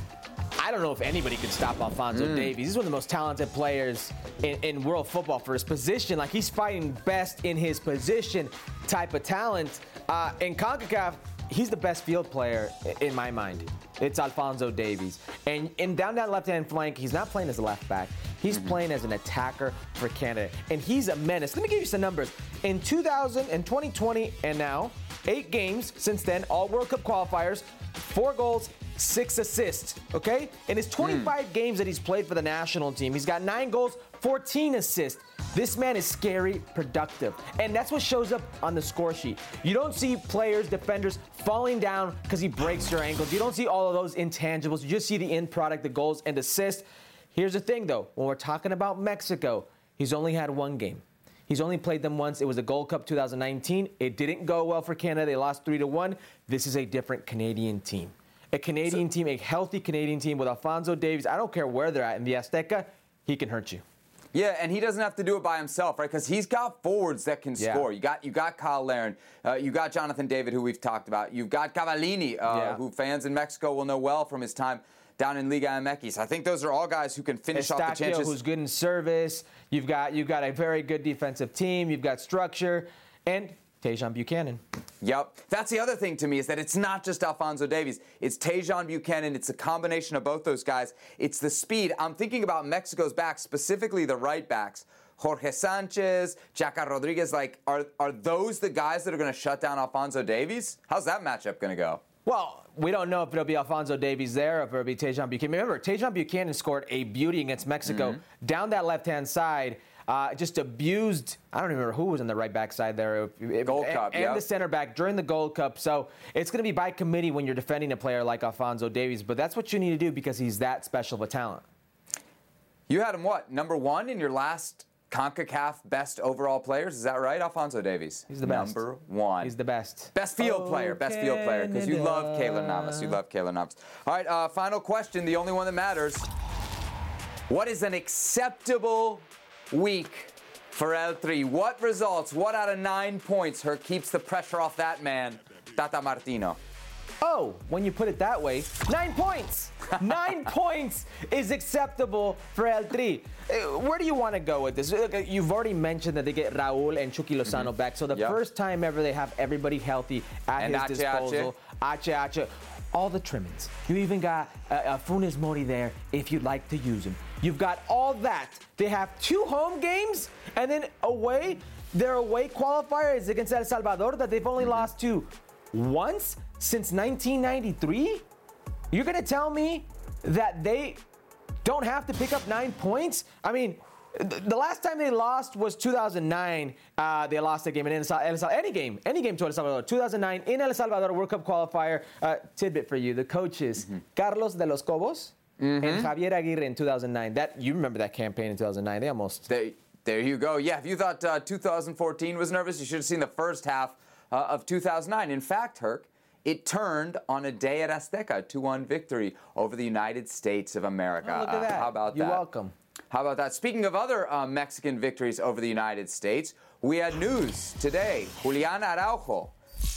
I don't know if anybody could stop Alfonso Mm. Davies. He's one of the most talented players in, in world football for his position. Like he's fighting best in his position type of talent. Uh, in CONCACAF, he's the best field player in my mind. It's Alfonso Davies. And, and down that left hand flank, he's not playing as a left back. He's mm-hmm. playing as an attacker for Canada. And he's a menace. Let me give you some numbers. In 2000 and 2020 and now, eight games since then, all World Cup qualifiers, four goals, six assists. Okay? In his hmm. 25 games that he's played for the national team, he's got nine goals, 14 assists. This man is scary productive. And that's what shows up on the score sheet. You don't see players, defenders falling down because he breaks your ankles. You don't see all of those intangibles. You just see the end product, the goals and assists. Here's the thing though, when we're talking about Mexico, he's only had one game. He's only played them once. It was the Gold Cup 2019. It didn't go well for Canada. They lost 3 to 1. This is a different Canadian team. A Canadian so, team, a healthy Canadian team with Alfonso Davies. I don't care where they're at in the Azteca, he can hurt you. Yeah, and he doesn't have to do it by himself, right? Because he's got forwards that can yeah. score. You got you got Cyle Larin, uh, you got Jonathan David, who we've talked about. You've got Cavallini, uh, yeah. who fans in Mexico will know well from his time down in Liga MX. I think those are all guys who can finish off the chances. who's good in service. You've got you've got a very good defensive team. You've got structure, and Tajon Buchanan. Yep. That's the other thing to me is that it's not just Alfonso Davies. It's Tajon Buchanan. It's a combination of both those guys. It's the speed. I'm thinking about Mexico's backs, specifically the right backs. Jorge Sanchez, Chaca Rodriguez, like, are, are those the guys that are going to shut down Alfonso Davies? How's that matchup going to go? Well, we don't know if it'll be Alfonso Davies there or if it'll be Tajon Buchanan. Remember, Tajon Buchanan scored a beauty against Mexico mm-hmm. down that left hand side. Uh, just abused. I don't even remember who was on the right back side there. Gold Cup, and yep. the center back during the Gold Cup. So it's going to be by committee when you're defending a player like Alfonso Davies. But that's what you need to do because he's that special of a talent. You had him what number one in your last CONCACAF best overall players. Is that right, Alfonso Davies? He's the best. Number one. He's the best. Best field oh, player. Best Canada. field player. Because you love Keylor Navas. You love Keylor Navas. All right, uh, final question, the only one that matters. What is an acceptable week for El Tri? What results, what out of nine points, her keeps the pressure off that man, Tata Martino? Oh, when you put it that way, nine points. nine points is acceptable for El Tri. Uh, where do you want to go with this? Look, You've already mentioned that they get Raul and Chucky Lozano mm-hmm. back. So the yep. first time ever they have everybody healthy at and his Ache disposal. Ache Ache. All the trimmings. You even got uh, uh, Funes Mori there if you'd like to use him. You've got all that. They have two home games and then away. Their away qualifier is against El Salvador that they've only mm-hmm. lost to once since 1993? You're going to tell me that they don't have to pick up nine points? I mean, the last time they lost was 2009. Uh, they lost a game in El Salvador, any game, any game to El Salvador. 2009 in El Salvador World Cup qualifier. Uh, tidbit for you: the coaches mm-hmm. Carlos de los Cobos mm-hmm. and Javier Aguirre in 2009. That you remember that campaign in 2009? They almost. They, there you go. Yeah, if you thought uh, 2014 was nervous, you should have seen the first half uh, of 2009. In fact, Herc, it turned on a day at Azteca, 2 1 victory over the United States of America. Oh, look at that. Uh, how about You're that? You're welcome. How about that? Speaking of other uh, Mexican victories over the United States, we had news today. Julian Araujo,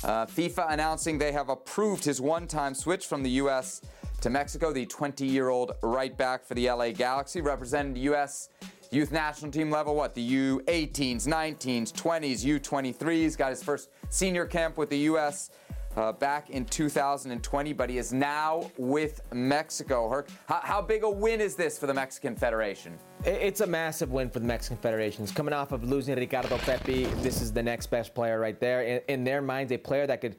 uh, FIFA announcing they have approved his one time switch from the U.S. to Mexico. The 20 year old right back for the LA Galaxy represented U.S. youth national team level, what? The U18s, 19s, 20s, U23s. Got his first senior camp with the U.S uh, back in 2020, but he is now with Mexico. How, how, big a win is this for the Mexican Federation? It's a massive win for the Mexican Federation. It's coming off of losing Ricardo Pepi. This is the next best player right there. In, in their minds, a player that could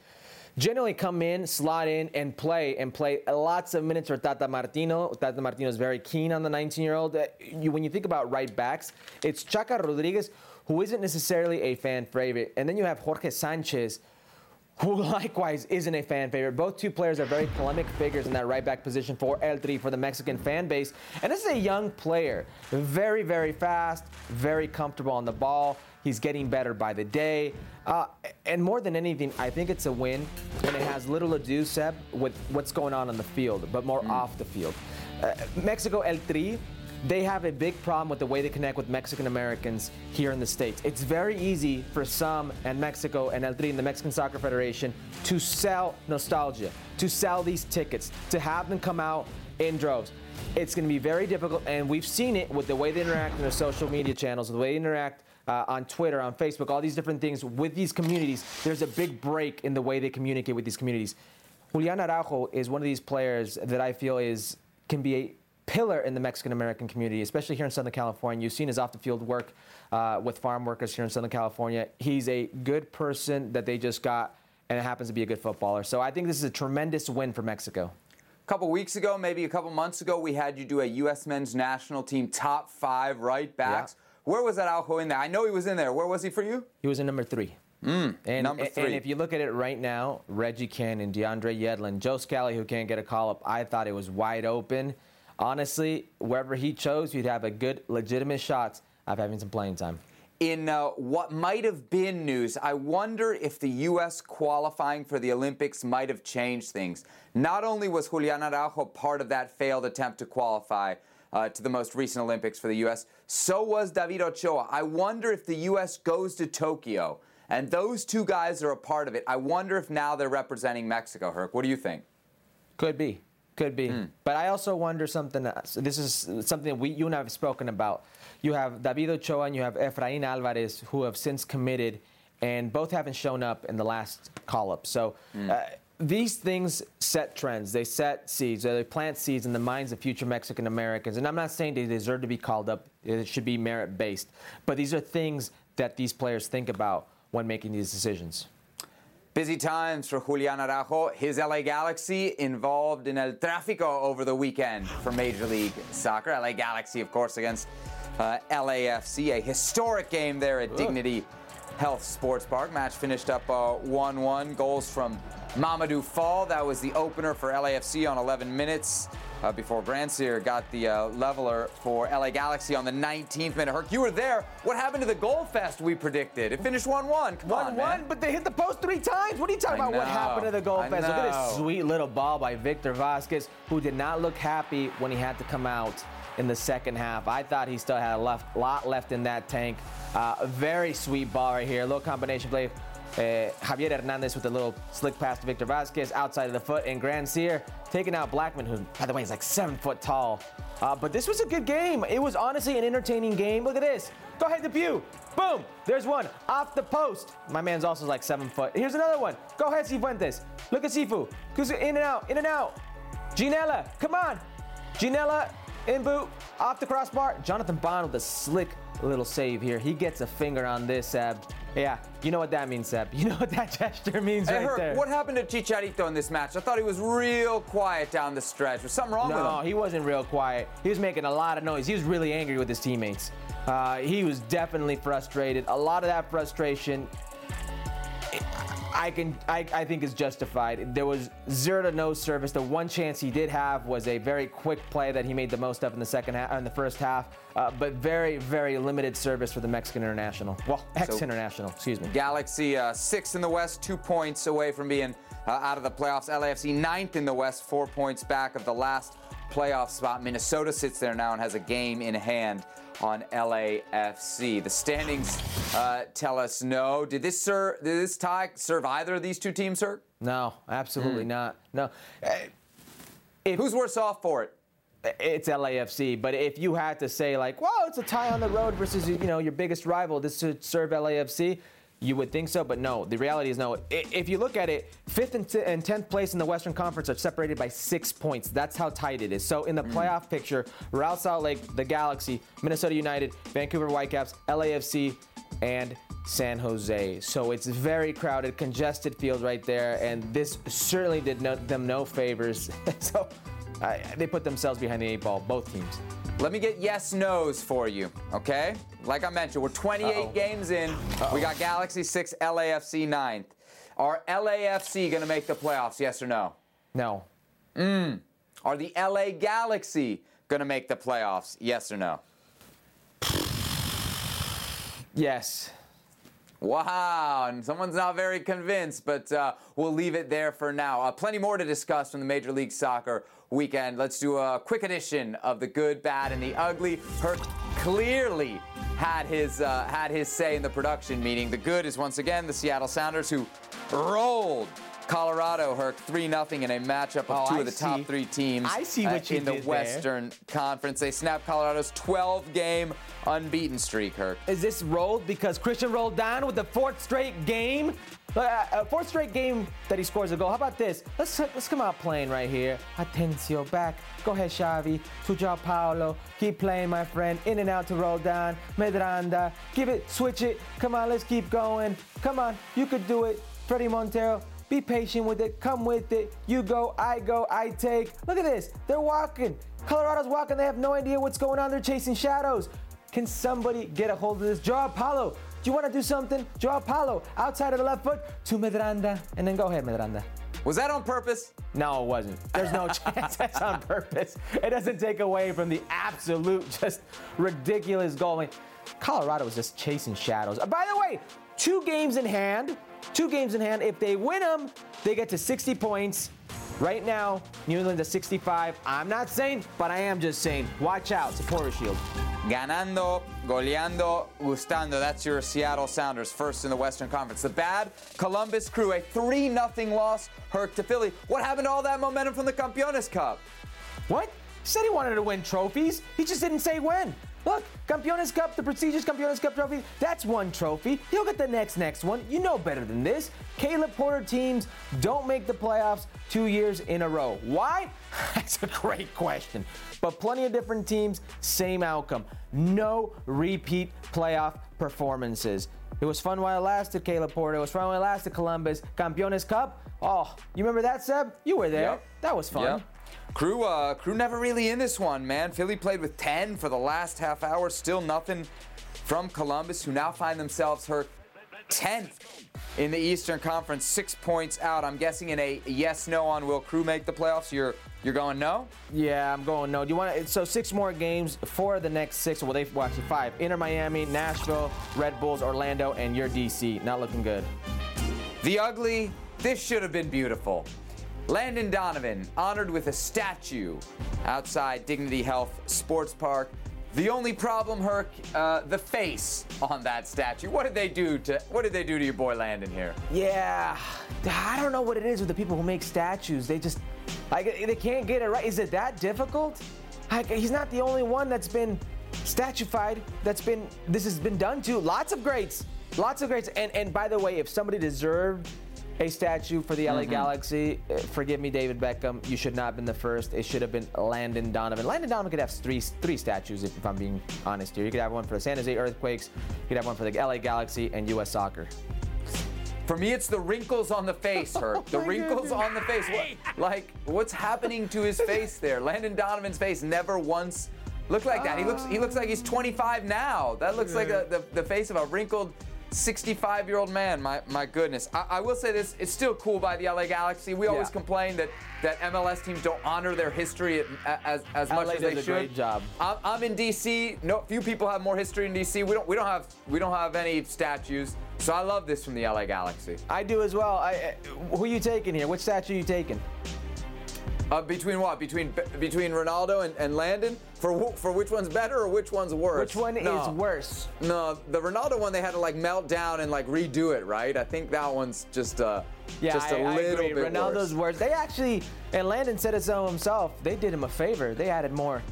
generally come in, slot in, and play, and play lots of minutes for Tata Martino. Tata Martino is very keen on the 19-year-old. Uh, when you think about right backs, it's Chaca Rodriguez, who isn't necessarily a fan favorite, and then you have Jorge Sanchez, who likewise isn't a fan favorite. Both two players are very polemic figures in that right back position for El Tri for the Mexican fan base. And this is a young player, very, very fast, very comfortable on the ball. He's getting better by the day. Uh, and more than anything, I think it's a win and it has little ado, Seb, with what's going on on the field, but more mm. off the field. Uh, Mexico El Tri they have a big problem with the way they connect with Mexican Americans here in the States. It's very easy for some and Mexico and El Tri and the Mexican Soccer Federation to sell nostalgia, to sell these tickets, to have them come out in droves. It's going to be very difficult, and we've seen it with the way they interact in their social media channels, the way they interact uh, on Twitter, on Facebook, all these different things with these communities. There's a big break in the way they communicate with these communities. Julian Araujo is one of these players that I feel is can be a pillar in the Mexican American community, especially here in Southern California. You've seen his off the field work uh, with farm workers here in Southern California. He's a good person that they just got, and it happens to be a good footballer. So I think this is a tremendous win for Mexico. A couple weeks ago, maybe a couple months ago, we had you do a U.S. men's national team top five right backs. Yeah. where was Araujo in there? I know he was in there. Where was he for you? He was in number three. and, number three. And if you look at it right now, Reggie Cannon, DeAndre Yedlin, Joe Scally, who can't get a call up, I thought it was wide open. Honestly, wherever he chose, you'd have a good, legitimate shot of having some playing time. in uh, what might have been news, I wonder if the U.S. qualifying for the Olympics might have changed things. Not only was Julian Araujo part of that failed attempt to qualify uh, to the most recent Olympics for the U.S., so was David Ochoa. I wonder if the U.S. goes to Tokyo and those two guys are a part of it. I wonder if now they're representing Mexico, Herc. What do you think? Could be. Could be. Hmm. But I also wonder something. else. This is something we, you and I have spoken about. You have David Ochoa and you have Efrain Alvarez, who have since committed, and both haven't shown up in the last call up. So Hmm. uh, these things set trends. They set seeds. They plant seeds in the minds of future Mexican Americans. And I'm not saying they deserve to be called up. It should be merit based. But these are things that these players think about when making these decisions. Busy times for Julian Araujo. His LA Galaxy involved in El Tráfico over the weekend for Major League Soccer. LA Galaxy, of course, against uh, LAFC. A historic game there at Dignity Health Sports Park. Match finished up 1 uh, 1. Goals from Mamadou Fall. That was the opener for LAFC on 11 minutes. Uh, before Grandsir got the uh, leveler for LA Galaxy on the 19th minute. Herc, you were there. What happened to the goal fest we predicted? It finished 1 1. 1 1, but they hit the post three times. What are you talking I about? What happened to the goal I fest? Look at this sweet little ball by Victor Vasquez, who did not look happy when he had to come out in the second half. I thought he still had a left, lot left in that tank. Uh, a very sweet ball right here. A little combination play. Uh, Javier Hernandez with a little slick pass to Victor Vasquez outside of the foot, and Grandsir taking out Blackmon, who, by the way, is like seven foot tall. Uh, but this was a good game. It was honestly an entertaining game. Look at this. Go ahead, the pew. Boom. There's one off the post. My man's also like seven foot. Here's another one. Go ahead, Cifuentes. Look at Sifu. In and out, in and out. Ginella, come on. Ginella, in boot, off the crossbar. Jonathan Bond with a slick little save here. He gets a finger on this, Seb. Yeah, you know what that means, Seb. You know what that gesture means Hey, right there. what happened to Chicharito in this match? I thought he was real quiet down the stretch. Was something wrong with him? No, he wasn't real quiet. He was making a lot of noise. He was really angry with his teammates. Uh, he was definitely frustrated. A lot of that frustration, I can, I, I think, is justified. There was zero to no service. The one chance he did have was a very quick play that he made the most of in the second half, in the first half. Uh, but very, very limited service for the Mexican international. Well, ex-international, excuse me. Galaxy uh, sixth in the West, two points away from being uh, out of the playoffs. LAFC ninth in the West, four points back of the last playoff spot. Minnesota sits there now and has a game in hand on LAFC. The standings uh, tell us no. Did this sir, did this tie serve either of these two teams, sir? No, absolutely not. No. Uh, Who's worse off for it? it's LAFC. But if you had to say like, well, it's a tie on the road versus you know your biggest rival, this should serve LAFC. You would think so, but no. The reality is no. If you look at it, fifth and t- and tenth place in the Western Conference are separated by six points. That's how tight it is. So in the mm. playoff picture, Real Salt Lake, the Galaxy, Minnesota United, Vancouver Whitecaps, LAFC, and San Jose. So it's very crowded, congested field right there, and this certainly did no, them no favors. so uh, they put themselves behind the eight ball, both teams. Let me get yes nos for you, okay? Like I mentioned, we're 28 Uh-oh. games in. We got Galaxy 6, LAFC 9th. Are LAFC going to make the playoffs, yes or no? No. Mm. Are the LA Galaxy going to make the playoffs, yes or no? Yes. Wow, and someone's not very convinced, but uh, we'll leave it there for now. Uh, plenty more to discuss from the Major League Soccer weekend. Let's do a quick edition of the good, bad, and the ugly. Herc clearly had his uh, had his say in the production meeting. The good is once again the Seattle Sounders who rolled. Colorado Herc 3 0 in a matchup of Oh, two I of the top three teams uh, I see what you in the did there. Western Conference. They snapped Colorado's 12 game unbeaten streak, Herc. Is this rolled because Cristian Roldan with the fourth straight game? Uh, uh, fourth straight game that he scores a goal. How about this? Let's let's come out playing right here. Atencio back. Go ahead, Xavi. To João Paulo. Keep playing, my friend. In and out to Roldan. Medranda. Give it. Switch it. Come on, let's keep going. Come on, you could do it. Fredy Montero. Be patient with it. Come with it. You go, I go, I take. Look at this. They're walking. Colorado's walking. They have no idea what's going on. They're chasing shadows. Can somebody get a hold of this? João Paulo, do you want to do something? João Paulo, outside of the left foot to Medranda, and then go ahead, Medranda. Was that on purpose? No, it wasn't. There's no chance that's on purpose. It doesn't take away from the absolute, just ridiculous goal. I mean, Colorado was just chasing shadows. By the way, two games in hand. Two games in hand. If they win them, they get to 60 points. Right now, New England's at 65. I'm not saying, but I am just saying, watch out, Supporter Shield. Ganando, goleando, gustando. That's your Seattle Sounders, first in the Western Conference. The bad, Columbus Crew, a 3 0 loss, Herc to Philly. What happened to all that momentum from the Campeones Cup? What? He said he wanted to win trophies. He just didn't say when. Look, Campeones Cup, the prestigious Campeones Cup trophy, that's one trophy. He'll get the next next one. You know better than this. Caleb Porter teams don't make the playoffs two years in a row. Why? That's a great question. But plenty of different teams, same outcome. No repeat playoff performances. It was fun while it lasted, Caleb Porter. It was fun while it lasted, Columbus. Campeones Cup. Oh, you remember that, Seb? You were there. Yep. That was fun. Yep. Crew, uh, crew never really in this one, man. Philly played with 10 for the last half hour. Still nothing from Columbus, who now find themselves Herc 10th in the Eastern Conference, six points out. I'm guessing in a yes/no on will Crew make the playoffs. You're you're going no. Yeah, I'm going no. Do you want to? So six more games, four of the next six. Well, they've well, actually five. Inter Miami, Nashville, Red Bulls, Orlando, and your DC. Not looking good. The ugly. This should have been beautiful. Landon Donovan honored with a statue outside Dignity Health Sports Park. The only problem, Herc, uh, the face on that statue. What did they do to What did they do to your boy Landon here? Yeah, I don't know what it is with the people who make statues. They just like they can't get it right. Is it that difficult? Like, he's not the only one that's been statuified. That's been this has been done to. Lots of greats, lots of greats. And and by the way, if somebody deserved a statue for the LA Galaxy. Uh, Forgive me, David Beckham. You should not have been the first. It should have been Landon Donovan. Landon Donovan could have three three statues if, if I'm being honest here. You could have one for the San Jose Earthquakes. You could have one for the LA Galaxy and U.S. Soccer. For me, it's the wrinkles on the face, Herc. The wrinkles on the face. What, like, what's happening to his face there? Landon Donovan's face never once looked like that. He looks he looks like he's 25 now. That looks like a, the, the face of a wrinkled 65 year old man. My my goodness. I, I will say this: it's still cool by the LA Galaxy. We always Yeah. complain that that MLS teams don't honor their history as as much LA as they does a should. great job. I'm, I'm in DC. No, few people have more history in DC. We don't we don't have we don't have any statues. So I love this from the LA Galaxy. I do as well. I, uh, who you taking here? What statue are you taking? Uh, between what? Between between Ronaldo and, and Landon? For for which one's better or which one's worse? Which one no. is worse? No, the Ronaldo one they had to like melt down and like redo it, right? I think that one's just uh Yeah, just a I, little I agree. bit Ronaldo's worse. worse. They actually, and Landon said it so himself. They did him a favor. They added more.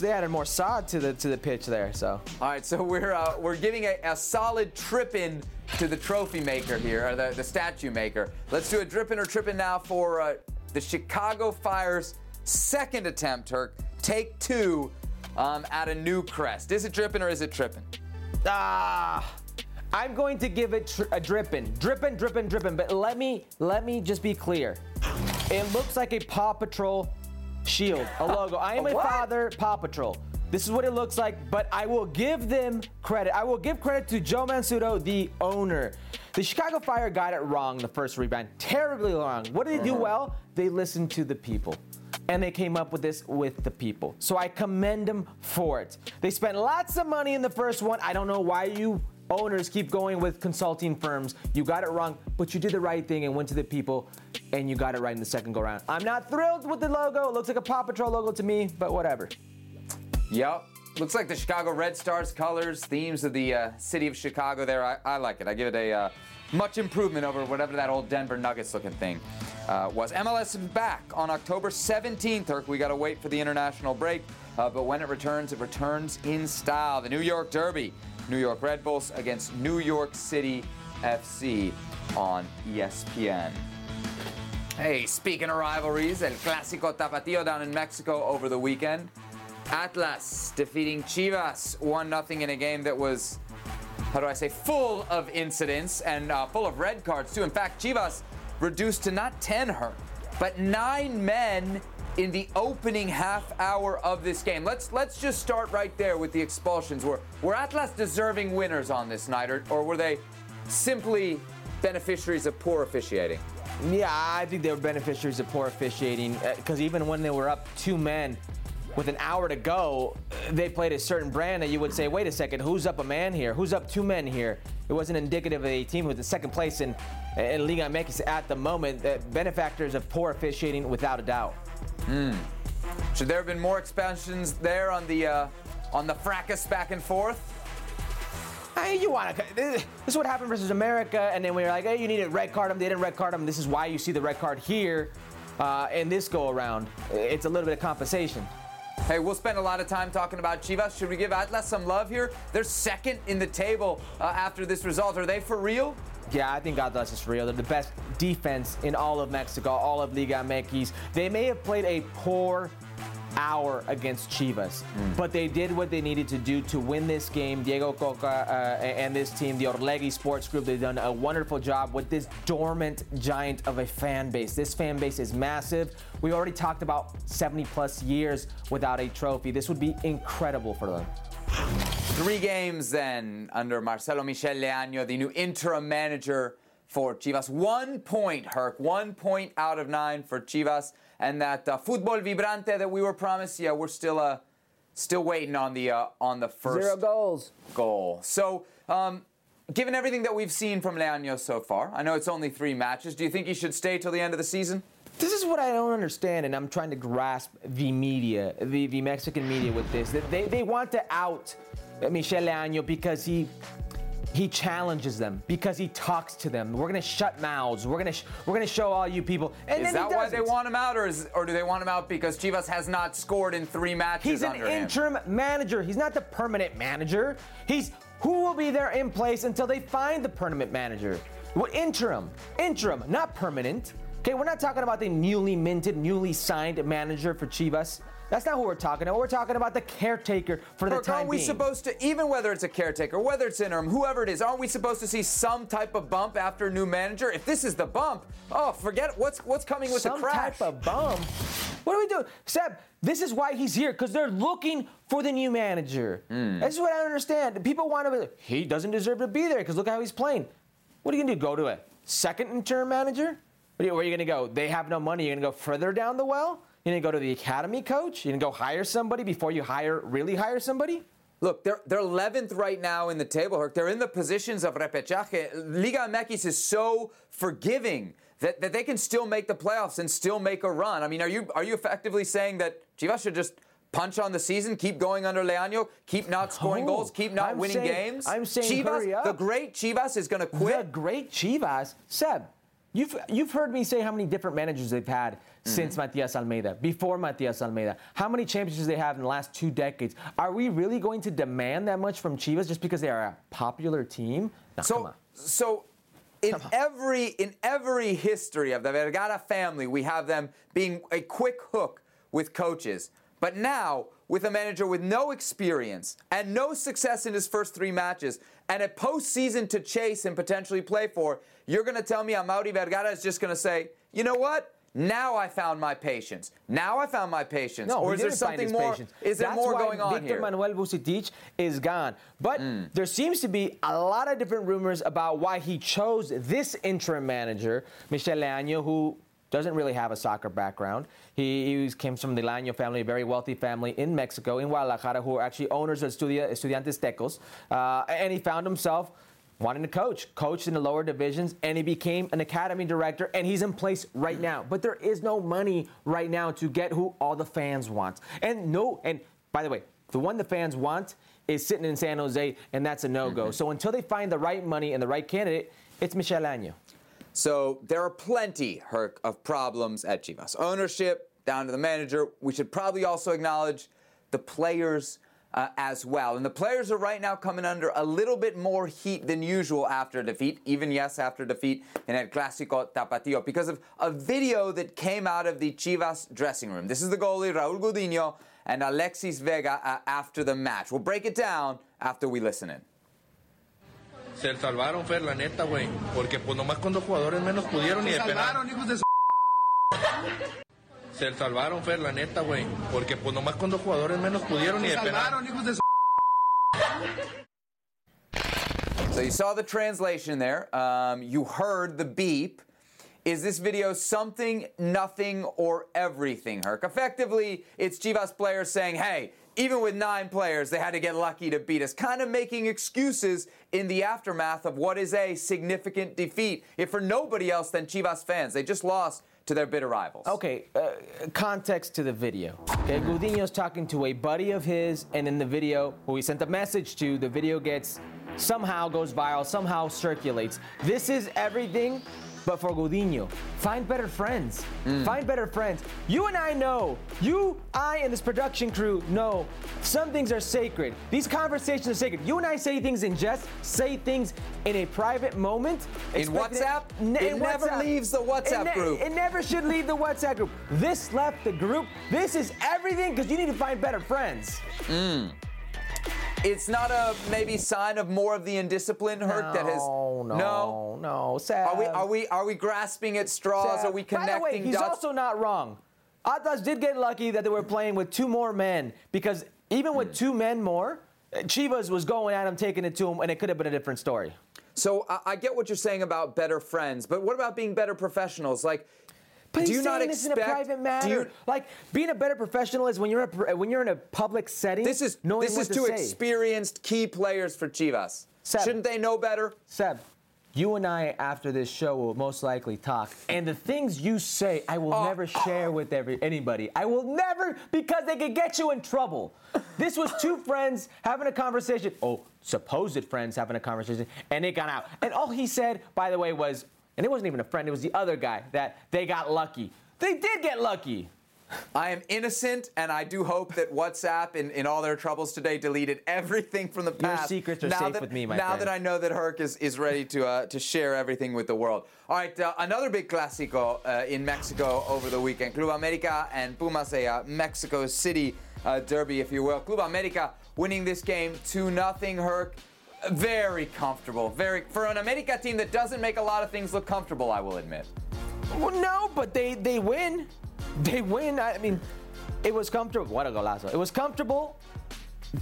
They added more sod to the to the pitch there. So All right, so we're uh, we're giving a, a solid trip in to the trophy maker here, or the, the statue maker. Let's do a dripping or tripping now for uh, the Chicago Fire's second attempt, Turk. Take two um, at a new crest. Is it dripping or is it tripping? ah, I'm going to give it tr- a dripping, dripping, dripping, dripping. But let me let me just be clear. It looks like a Paw Patrol shield, a logo. I am A a father, Paw Patrol. This is what it looks like, but I will give them credit. I will give credit to Joe Mansueto, the owner. The Chicago Fire got it wrong the first rebound, terribly wrong. What did they do uh-huh. well? They listened to the people. And they came up with this with the people. So I commend them for it. They spent lots of money in the first one. I don't know why you owners keep going with consulting firms. You got it wrong, but you did the right thing and went to the people, and you got it right in the second go round. I'm not thrilled with the logo. It looks like a Paw Patrol logo to me, but whatever. Yep. Looks like the Chicago Red Stars colors, themes of the uh, city of Chicago there. I, I like it. I give it a uh, much improvement over whatever that old Denver Nuggets looking thing uh, was. MLS is back on October 17th, Herc. We got to wait for the international break. Uh, but when it returns, it returns in style. The New York Derby, New York Red Bulls against New York City FC on ESPN. Hey, speaking of rivalries, El Clásico Tapatío down in Mexico over the weekend. Atlas defeating Chivas 1 0 in a game that was, how do I say, full of incidents and uh, full of red cards, too. In fact, Chivas reduced to not 10 Herc, but nine men in the opening half hour of this game. Let's let's just start right there with the expulsions. Were were Atlas deserving winners on this night, or, or were they simply beneficiaries of poor officiating? Yeah, I think they were beneficiaries of poor officiating because even when they were up two men with an hour to go, they played a certain brand that you would say, wait a second, who's up a man here? Who's up two men here? It wasn't indicative of a team with the second place in, in Liga MX at the moment. Benefactors of poor officiating without a doubt. Should there have been more expansions there on the uh, on the fracas back and forth? Hey, you want to? This is what happened versus America, and then we were like, hey, you need a red card them. They didn't red card them. This is why you see the red card here uh, in this go around. It's a little bit of compensation. Hey, we'll spend a lot of time talking about Chivas. Should we give Atlas some love here? They're second in the table uh, after this result. Are they for real? Yeah, I think Atlas is real. They're the best defense in all of Mexico, all of Liga MX. They may have played a poor hour against Chivas, but they did what they needed to do to win this game. Diego Cocca uh, and this team, the Orlegi Sports Group, they've done a wonderful job with this dormant giant of a fan base. This fan base is massive. We already talked about 70 plus years without a trophy. This would be incredible for them. Three games then under Marcelo Michel Leaño, the new interim manager for Chivas. One point, Herc. One point out of nine for Chivas. And that uh, football vibrante that we were promised, yeah, we're still uh, still waiting on the uh, on the first Zero goals. goal. So, um, given everything that we've seen from Leaño so far, I know it's only three matches. Do you think he should stay till the end of the season? This is what I don't understand, and I'm trying to grasp the media, the, the Mexican media with this. That They, they want to out Michel Leaño because he he challenges them, because he talks to them. We're gonna shut mouths. We're gonna sh- we're gonna show all you people. And Is that why they want him out, or is, or do they want him out because Chivas has not scored in three matches He's an under him? interim manager. He's not the permanent manager. He's who will be there in place until they find the permanent manager. What interim? Interim, not permanent. Okay, we're not talking about the newly minted, newly signed manager for Chivas. That's not who we're talking about. We're talking about the caretaker for the Kirk, time aren't we being. supposed to, even whether it's a caretaker, whether it's interim, whoever it is, aren't we supposed to see some type of bump after a new manager? If this is the bump, oh, forget. What's what's coming with some the crash? type of bump. What are we doing? Seb, this is why he's here, because they're looking for the new manager. Hmm. This is what I don't understand. People want to, he doesn't deserve to be there because look how he's playing. What are you going to do? Go to a second interim manager? Where are you, where are you going to go? They have no money. You're going to go further down the well? Going to go to the academy coach? Going to go hire somebody before you hire, really hire somebody? Look, they're they're 11th right now in the table. Herc. They're in the positions of repechaje. Liga MX is so forgiving that, that they can still make the playoffs and still make a run. I mean, are you are you effectively saying that Chivas should just punch on the season, keep going under Leaño, keep not scoring goals, keep not I'm winning saying- games? I'm saying Chivas, hurry up. the great Chivas is going to quit. The great Chivas, Seb, you've you've heard me say how many different managers they've had. Since Matias Almeyda, before Matias Almeyda, how many championships they have in the last two decades. Are we really going to demand that much from Chivas just because they are a popular team? No, So, so in every in every history of the Vergara family, we have them being a quick hook with coaches. But now, with a manager with no experience and no success in his first three matches, and a postseason to chase and potentially play for, you're going to tell me Amaury Vergara is just going to say, you know what? Now I found my patience. Now I found my patience. No, or is there something more? patience. Is there That's more why going on Victor here? Manuel Vucetich is gone. But there seems to be a lot of different rumors about why he chose this interim manager, Michel Leaño, who doesn't really have a soccer background. He, he came from the Leaño family, a very wealthy family in Mexico, in Guadalajara, who are actually owners of Estudia, Estudiantes Tecos. Uh, and he found himself wanting to coach, coached in the lower divisions, and he became an academy director, and he's in place right now. But there is no money right now to get who all the fans want. And no, and by the way, the one the fans want is sitting in San Jose, and that's a no-go. Mm-hmm. So until they find the right money and the right candidate, it's Michel Año. So there are plenty, Herc, of problems at Chivas. Ownership, down to the manager. We should probably also acknowledge the players uh, as well. And the players are right now coming under a little bit more heat than usual after defeat, even yes, after defeat in El Clásico Tapatío, because of a video that came out of the Chivas dressing room. This is the goalie, Raúl Gudiño, and Alexis Vega uh, after the match. We'll break it down after we listen in. Se salvaron, Fer, la neta, güey. Porque pues nomás con dos jugadores menos pudieron y de penal. Se salvaron, Fer, la neta, güey. Porque pues nomás con dos jugadores menos pudieron ni de penal. So you saw the translation there. Um, you heard the beep. Is this video something, nothing, or everything, Herc? Effectively, it's Chivas players saying, hey, even with nine players, they had to get lucky to beat us, kind of making excuses in the aftermath of what is a significant defeat, if for nobody else than Chivas fans. They just lost to their bitter rivals. Okay, uh, context to the video. Okay, Gudiño's talking to a buddy of his, and in the video, who he sent a message to, the video gets somehow goes viral, somehow circulates. This is everything but for Gudiño. Find better friends. Mm. Find better friends. You and I know, you, I, and this production crew know some things are sacred. These conversations are sacred. You and I say things in jest, say things in a private moment. In WhatsApp? Ne- It in never leaves the WhatsApp It ne- group. It never should leave the WhatsApp group. This left the group. This is everything because you need to find better friends. Mm. It's not a maybe sign of more of the indiscipline, Herc, that has. no, no, no. Sad. Are we are we are we grasping at straws? Are we By connecting the way, he's dots? also not wrong. Atlas did get lucky that they were playing with two more men because even with hmm. two men more, Chivas was going at him, taking it to him, and it could have been a different story. so I, I get what you're saying about better friends, but what about being better professionals? Like, Do you not saying this in a expect? private matter. you- like being a better professional is when you're a, when you're in a public setting. this is knowing this is to two experienced key players for Chivas. Seb. Shouldn't they know better? Seb, you and I after this show will most likely talk, and the things you say, I will Oh. never share with every anybody. I will never because they could get you in trouble. This was two friends having a conversation. Oh, supposed friends having a conversation, and it got out. And all he said, by the way, was, and it wasn't even a friend. It was the other guy that they got lucky. They did get lucky. I am innocent, and I do hope that WhatsApp, in, in all their troubles today, deleted everything from the past. Your secrets are now safe that, with me, my Now friend. that I know that Herc is, is ready to uh, to share everything with the world. All right, uh, another big clásico uh, in Mexico over the weekend. Club America and Pumas, a Mexico City uh, derby, if you will. Club America winning this game 2 nothing. Herc. Very comfortable. Very for an America team that doesn't make a lot of things look comfortable, I will admit. Well, no, but they they win. They win. I mean, it was comfortable. What a golazo. It was comfortable,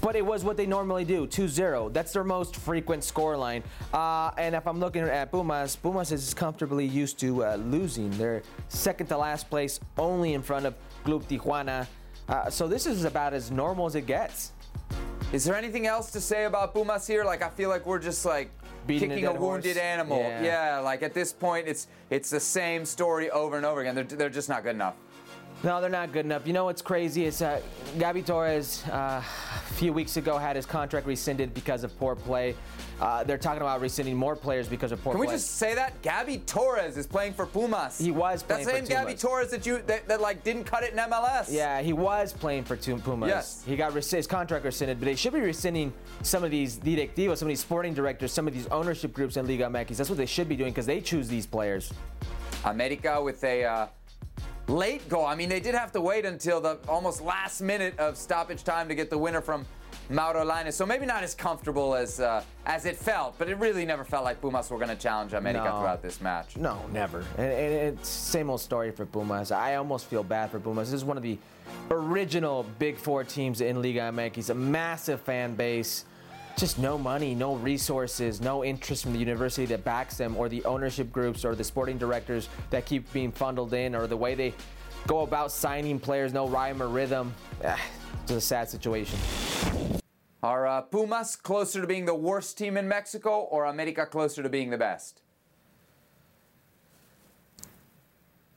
but it was what they normally do 2 0. That's their most frequent score line. Uh, and if I'm looking at Pumas, Pumas is comfortably used to uh, losing. They're second to last place, only in front of Club Tijuana. Uh, so this is about as normal as it gets. Is there anything else to say about Pumas here? Like I feel like we're just like Beating a kicking a, dead wounded horse. animal. Yeah. like at this point, it's it's the same story over and over again. They're, they're just not good enough. No, they're not good enough. You know what's crazy is uh, Gabi Torres uh, a few weeks ago had his contract rescinded because of poor play. Uh, they're talking about rescinding more players because of poor play. Can we play. just say that Gabby Torres is playing for Pumas? He was that playing for same Gabby Pumas. Torres that you that, that like didn't cut it in MLS. Yeah, he was playing for Pumas. Yes. He got res- his contract rescinded, but they should be rescinding some of these directivos, some of these sporting directors, some of these ownership groups in Liga MX. That's what they should be doing because they choose these players. America with a uh, late goal. I mean, they did have to wait until the almost last minute of stoppage time to get the winner from Mauro Lainez. So maybe not as comfortable as uh, as it felt, but it really never felt like Pumas were going to challenge America No. throughout this match. No, never. And, and it's same old story for Pumas. I almost feel bad for Pumas. This is one of the original Big Four teams in Liga MX. A massive fan base. Just no money, no resources, no interest from the university that backs them, or the ownership groups, or the sporting directors that keep being funneled in, or the way they go about signing players, no rhyme or rhythm. Ah, It's a sad situation. Are uh, Pumas closer to being the worst team in Mexico, or America closer to being the best?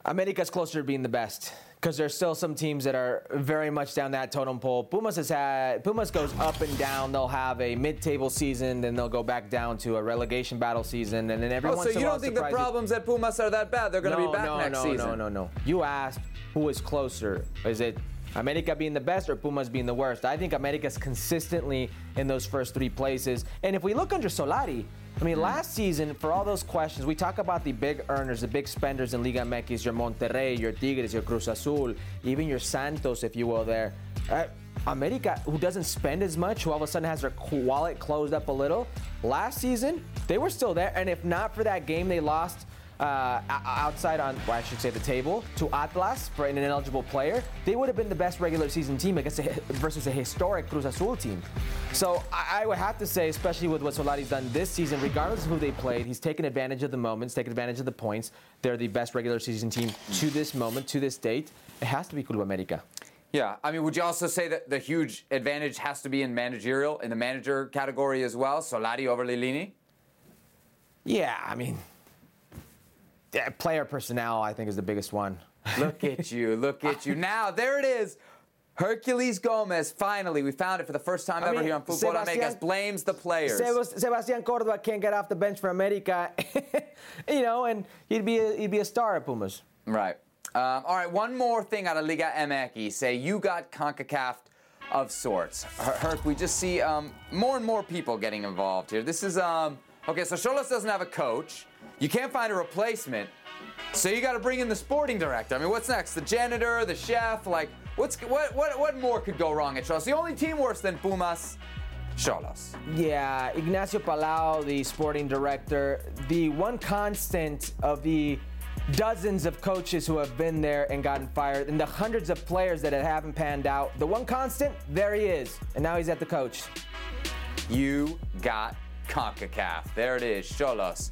America's closer to being the best because there's still some teams that are very much down that totem pole. Pumas has had Pumas goes up and down. They'll have a mid-table season, then they'll go back down to a relegation battle season, and then every Oh, so you don't think the problems at Pumas are that bad? They're going to no, be back no, next no, season. No, no, no, You asked who is closer. Is it America being the best or Pumas being the worst? I think America's consistently in those first three places. And if we look under Solari, I mean, last season, for all those questions, we talk about the big earners, the big spenders in Liga MX, your Monterrey, your Tigres, your Cruz Azul, even your Santos, if you will, there. Uh, America, who doesn't spend as much, who all of a sudden has their wallet closed up a little, last season, they were still there. And if not for that game they lost uh, outside on, well, I should say, the table to Atlas for an ineligible player, they would have been the best regular season team against a, versus a historic Cruz Azul team. So I, I would have to say, especially with what Solari's done this season, regardless of who they played, he's taken advantage of the moments, taken advantage of the points. They're the best regular season team to this moment, to this date. It has to be Club America. Yeah, I mean, would you also say that the huge advantage has to be in managerial, in the manager category as well? Solari over Lillini? Yeah, I mean, yeah, player personnel, I think, is the biggest one. Look at you, look at you. Now, there it is. Herculez Gomez, finally, we found it for the first time I ever mean, here on Football Sebastian- blames the players. Sebastian Cordova can't get off the bench for America, you know, and he'd be a, he'd be a star at Pumas. Right. Um, all right, one more thing out of Liga MX. Say you got CONCACAF of sorts. Herc, we just see um, more and more people getting involved here. This is, um, okay, so Xolos doesn't have a coach. You can't find a replacement. So you got to bring in the sporting director. I mean, what's next? The janitor, the chef? Like, what's what what what more could go wrong at Xolos? The only team worse than Pumas, Xolos. Yeah, Ignacio Palou, the sporting director, the one constant of the dozens of coaches who have been there and gotten fired, and the hundreds of players that haven't panned out, the one constant, there he is, and now he's at the coach. You got CONCACAF. There it is. Xolos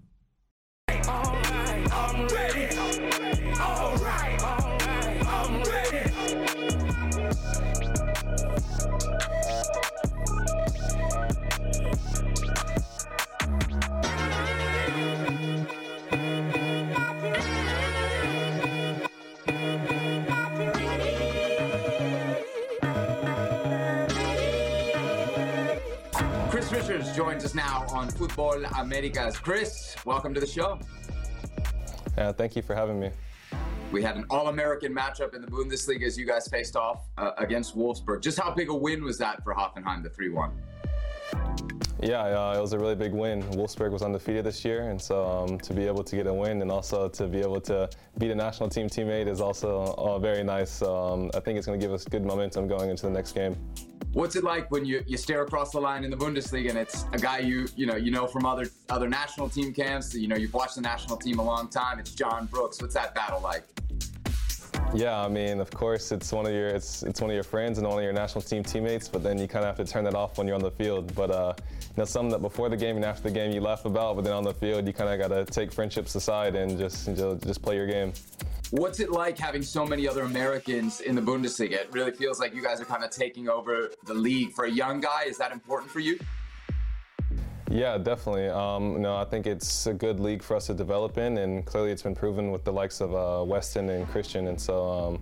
joins us now on Futbol Americas. Chris, welcome to the show. Yeah, thank you for having me. We had an All-American matchup in the Bundesliga as you guys faced off uh, against Wolfsburg. Just how big a win was that for Hoffenheim, the 3-1? Yeah, uh, it was a really big win. Wolfsburg was undefeated this year, and so um, to be able to get a win and also to be able to beat a national team teammate is also uh, very nice. Um, I think it's going to give us good momentum going into the next game. What's it like when you, you stare across the line in the Bundesliga and it's a guy you you know you know from other other national team camps? You know you've watched the national team a long time. It's John Brooks. What's that battle like? Yeah, I mean, of course, it's one of your it's it's one of your friends and one of your national team teammates, but then you kind of have to turn that off when you're on the field. But uh, you know, something that before the game and after the game you laugh about, but then on the field you kind of got to take friendships aside and just just just play your game. What's it like having so many other Americans in the Bundesliga? It really feels like you guys are kind of taking over the league. For a young guy, is that important for you? Yeah, definitely. Um, no, I think it's a good league for us to develop in, and clearly it's been proven with the likes of uh, Weston and Christian. And so, um,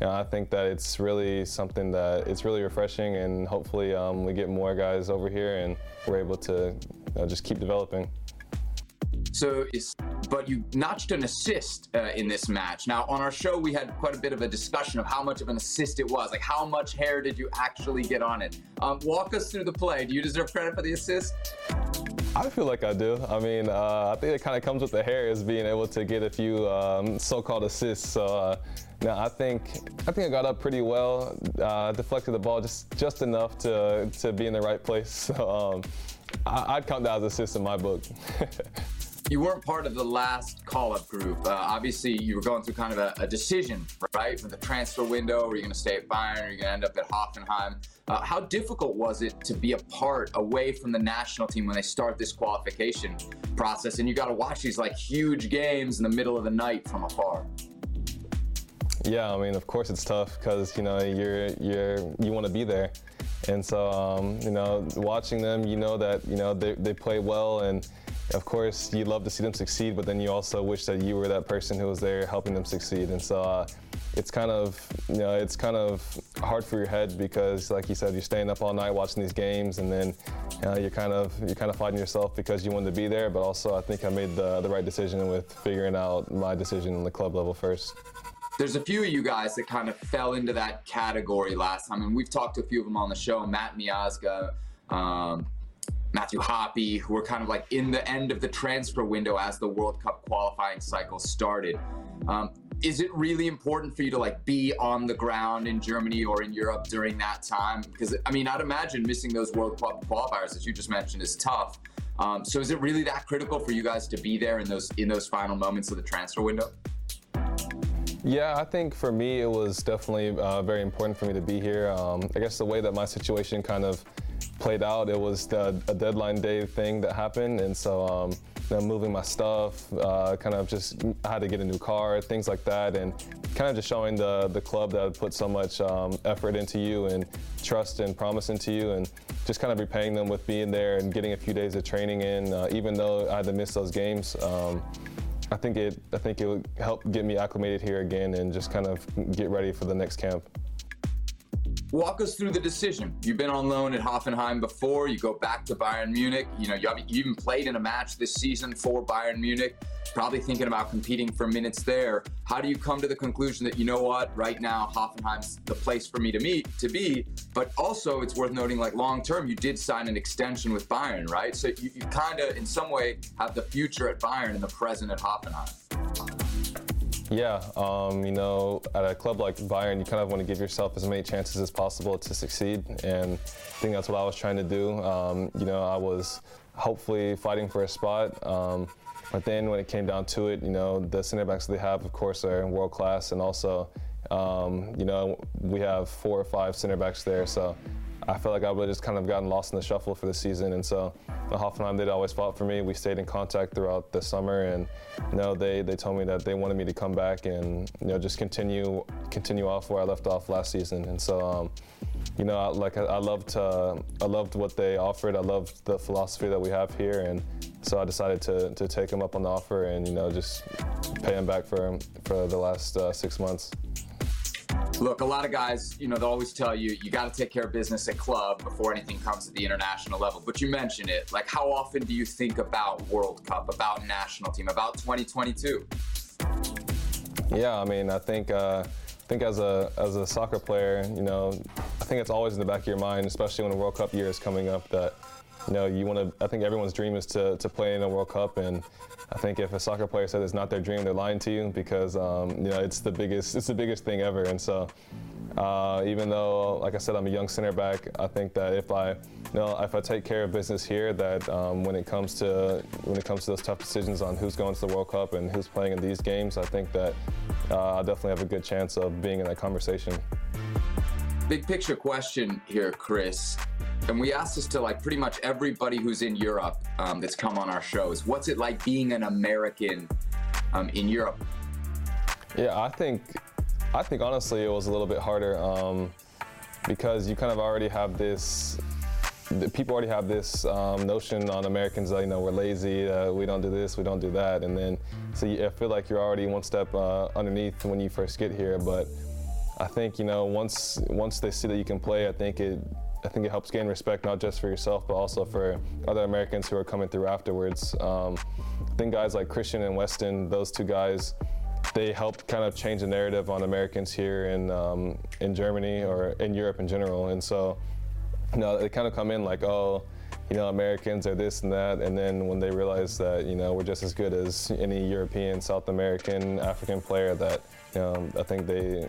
you know, I think that it's really something that it's really refreshing, and hopefully um, we get more guys over here, and we're able to you know, just keep developing. So, but you notched an assist uh, in this match. Now, on our show, we had quite a bit of a discussion of how much of an assist it was. Like, how much hair did you actually get on it? Um, walk us through the play. Do you deserve credit for the assist? I feel like I do. I mean, uh, I think it kind of comes with the hair is being able to get a few um, so-called assists. So uh, now I think I think I got up pretty well. Uh, deflected the ball just just enough to to be in the right place. So um, I, I'd count that as assist in my book. You weren't part of the last call-up group. Uh, obviously, you were going through kind of a, a decision, right, with the transfer window. Are you going to stay at Bayern? Are you going to end up at Hoffenheim? Uh, how difficult was it to be a part away from the national team when they start this qualification process, and you got to watch these like huge games in the middle of the night from afar? Yeah, I mean, of course it's tough because you know you're you're you want to be there, and so um, you know watching them, you know that you know they, they play well and of course, you'd love to see them succeed, but then you also wish that you were that person who was there helping them succeed. And so uh, it's kind of, you know, it's kind of hard for your head because, like you said, you're staying up all night watching these games, and then you you're kind of you're kind of fighting yourself because you wanted to be there. But also, I think I made the the right decision with figuring out my decision in the club level first. There's a few of you guys that kind of fell into that category last time, and we've talked to a few of them on the show. Matt Miazga, um, Matthew Hoppe, who were kind of like in the end of the transfer window as the World Cup qualifying cycle started. Um, is it really important for you to like be on the ground in Germany or in Europe during that time? Because I mean, I'd imagine missing those World Cup qualifiers that you just mentioned is tough. Um, so is it really that critical for you guys to be there in those in those final moments of the transfer window? Yeah, I think for me it was definitely uh, very important for me to be here. Um, I guess the way that my situation kind of played out, it was the, a deadline day thing that happened, and so um, moving my stuff, uh, kind of just had to get a new car, things like that, and kind of just showing the the club that I put so much um, effort into you and trust and promise into you, and just kind of repaying them with being there and getting a few days of training in, uh, even though I had to miss those games. Um, I think it I think it would help get me acclimated here again and just kind of get ready for the next camp. Walk us through the decision. You've been on loan at Hoffenheim before. You go back to Bayern Munich. You know, you, even played in a match this season for Bayern Munich. Probably thinking about competing for minutes there. How do you come to the conclusion that you know what, right now Hoffenheim's the place for me to meet to be? But also, it's worth noting, like long term, you did sign an extension with Bayern, right? So you, you kind of, in some way, have the future at Bayern and the present at Hoffenheim. Yeah, um, you know, at a club like Bayern, you kind of want to give yourself as many chances as possible to succeed, and I think that's what I was trying to do. Um, you know, I was hopefully fighting for a spot, um, but then when it came down to it, you know, the center backs they have, of course, are world class, and also, um, you know, we have four or five center backs there, so I felt like I would have just kind of gotten lost in the shuffle for the season. And so the Hoffenheim, they'd always fought for me. We stayed in contact throughout the summer, and you know, they, they told me that they wanted me to come back and you know just continue continue off where I left off last season. And so, um, you know, I, like I, I loved uh, I loved what they offered. I loved the philosophy that we have here, and so I decided to, to take them up on the offer and you know just pay them back for for the last uh, six months. Look, a lot of guys, you know, they'll always tell you you got to take care of business at club before anything comes to the international level. But you mentioned it. Like, how often do you think about World Cup, about national team, about 2022? Yeah, I mean, I think uh, I think as a as a soccer player, you know, I think it's always in the back of your mind, especially when the World Cup year is coming up, that you know you want to. I think everyone's dream is to to play in a World Cup, and I think if a soccer player says it's not their dream, they're lying to you because um, you know it's the biggest it's the biggest thing ever. And so, uh, even though, like I said, I'm a young center back, I think that if I, you know, if I take care of business here, that um, when it comes to when it comes to those tough decisions on who's going to the World Cup and who's playing in these games, I think that uh, I definitely have a good chance of being in that conversation. Big picture question here, Chris and we asked this to like pretty much everybody who's in Europe um, that's come on our shows. What's it like being an American um, in Europe? Yeah, I think, I think honestly it was a little bit harder um, because you kind of already have this. People already have this um, notion on Americans that you know we're lazy, uh, we don't do this, we don't do that, and then so you, I feel like you're already one step uh, underneath when you first get here. But I think you know once once they see that you can play, I think it I think it helps gain respect not just for yourself but also for other Americans who are coming through afterwards. Um, I think guys like Christian and Weston, those two guys, they helped kind of change the narrative on Americans here in um, in Germany or in Europe in general. And so, you know, they kind of come in like, oh, you know, Americans are this and that, and then when they realize that you know we're just as good as any European, South American, African player, that you know, I think they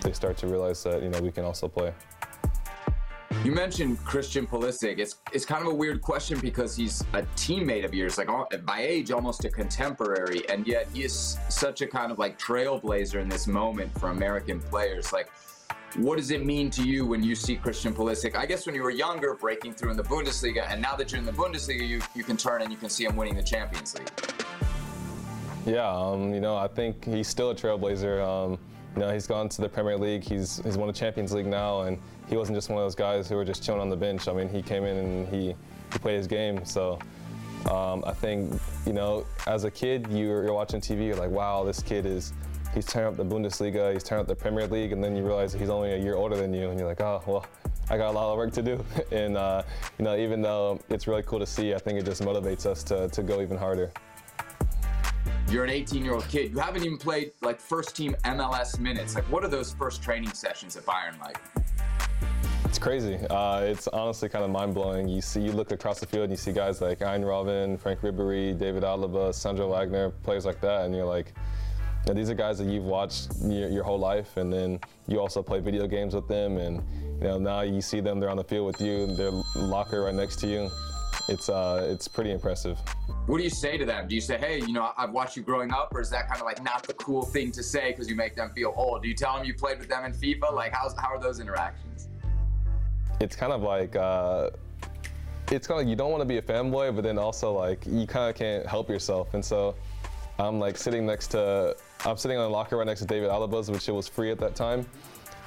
they start to realize that you know we can also play. You mentioned Christian Pulisic. It's it's kind of a weird question because he's a teammate of yours, like by age almost a contemporary, and yet he is such a kind of like trailblazer in this moment for American players. Like, what does it mean to you when you see Christian Pulisic? I guess when you were younger, breaking through in the Bundesliga, and now that you're in the Bundesliga, you you can turn and you can see him winning the Champions League. Yeah, um, you know, I think he's still a trailblazer. Um, you know, he's gone to the Premier League. He's he's won the Champions League now, and he wasn't just one of those guys who were just chilling on the bench. I mean, he came in and he he played his game. So Um, I think, you know, as a kid, you're, you're watching TV, you're like, wow, this kid is, he's turning up the Bundesliga, he's turning up the Premier League, and then you realize he's only a year older than you, and you're like, oh, well, I got a lot of work to do. and, uh, you know, even though it's really cool to see, I think it just motivates us to, to go even harder. You're an 18 year old kid. You haven't even played like first team MLS minutes. Like, what are those first training sessions at Bayern like? It's crazy. Uh, it's honestly kind of mind blowing. You see, you look across the field and you see guys like Arjen Robben, Franck Ribery, David Alaba, Sandro Wagner, players like that, and you're like, know, these are guys that you've watched your, your, whole life, and then you also play video games with them, and you know now you see them, they're on the field with you, their locker right next to you. It's uh, it's pretty impressive. What do you say to them? Do you say, hey, you know, I've watched you growing up, or is that kind of like not the cool thing to say because you make them feel old? Do you tell them you played with them in FIFA? Like, how's, how are those interactions? It's kind of like, uh, it's kind of like you don't want to be a fanboy, but then also like you kind of can't help yourself. And so I'm like sitting next to, I'm sitting on the locker right next to David Alaba's, which it was free at that time.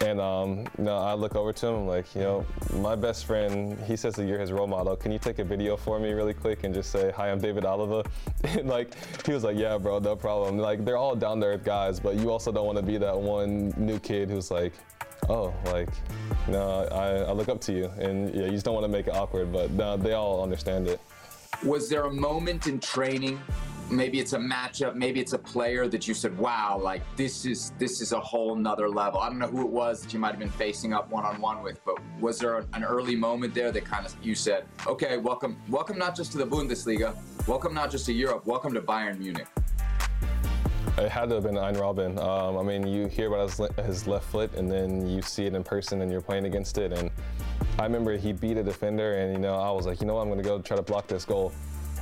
And um, you know, I look over to him, I'm like, you know, my best friend, he says that you're his role model. Can you take a video for me really quick and just say, hi, I'm David Alaba? and like, he was like, yeah, bro, no problem. Like, they're all down to earth guys, but you also don't want to be that one new kid who's like, oh, like, no, I, I look up to you. And yeah, you just don't want to make it awkward, but no, they all understand it. Was there a moment in training maybe it's a matchup, maybe it's a player that you said, wow, like this is this is a whole nother level. I don't know who it was that you might have been facing up one on one with, but was there an early moment there that kind of you said, okay, welcome, welcome not just to the Bundesliga, welcome not just to Europe, welcome to Bayern Munich. It had to have been Arjen Robben. Um, I mean, you hear about his, his left foot, and then you see it in person, and you're playing against it. And I remember he beat a defender, and you know, I was like, you know, what? I'm going to go try to block this goal.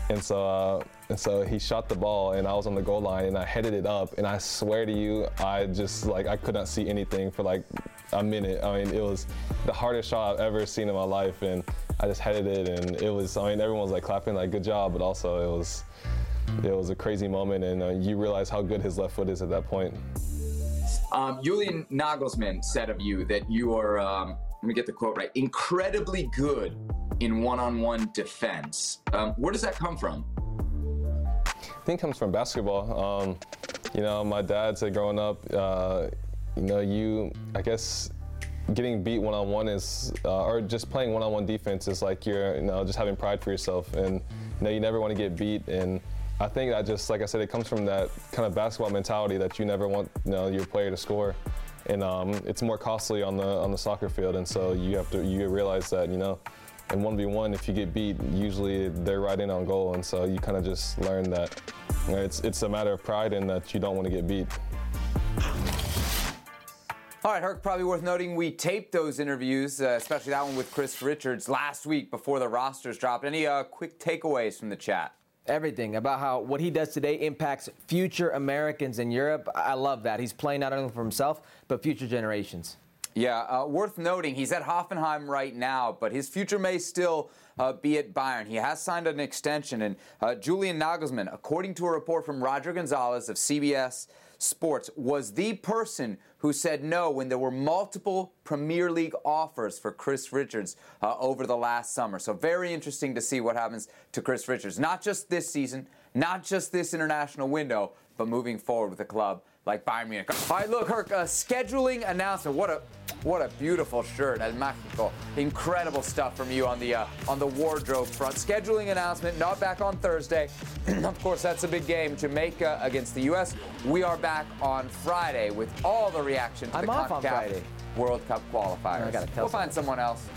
And so, uh, and so he shot the ball, and I was on the goal line, and I headed it up, and I swear to you, I just like I could not see anything for like a minute. I mean, it was the hardest shot I've ever seen in my life, and I just headed it, and it was. I mean, everyone was like clapping, like good job, but also it was, it was a crazy moment, and uh, you realize how good his left foot is at that point. Um, Julian Nagelsmann said of you that you are. Um, let me get the quote right. Incredibly good in one-on-one defense. Um, where does that come from? I think it comes from basketball. Um, you know, my dad said growing up, uh, you know, you, I guess, getting beat one-on-one is, uh, or just playing one-on-one defense is like you're, you know, just having pride for yourself, and you know, you never want to get beat. And I think that just, like I said, it comes from that kind of basketball mentality that you never want, you know, your player to score and um, it's more costly on the on the soccer field, and so you have to you realize that you know in 1v1, if you get beat, usually they're right in on goal. And so you kind of just learn that you know, it's, it's a matter of pride and that you don't want to get beat. All right, Herc, probably worth noting we taped those interviews, uh, especially that one with Chris Richards last week before the rosters dropped. Any uh, quick takeaways from the chat? Everything about how what he does today impacts future Americans in Europe. I love that. He's playing not only for himself, but future generations. Yeah, uh, worth noting, he's at Hoffenheim right now, but his future may still uh, be at Bayern. He has signed an extension, and uh, Julian Nagelsmann, according to a report from Roger Gonzalez of CBS Sports, was the person who said no when there were multiple Premier League offers for Chris Richards uh, over the last summer. So, very interesting to see what happens to Chris Richards, not just this season, not just this international window, but moving forward with the club like Bayern Munich. All right, look, Herc, uh, scheduling announcement. What a what a beautiful shirt at Mexico. Incredible stuff from you on the uh, on the wardrobe front. Scheduling announcement. Not back on Thursday. of course, that's a big game. Jamaica against the U.S. We are back on Friday with all the reaction to I'm the off CONCACAF on Friday. World Cup qualifiers. I gotta tell we'll find someone else.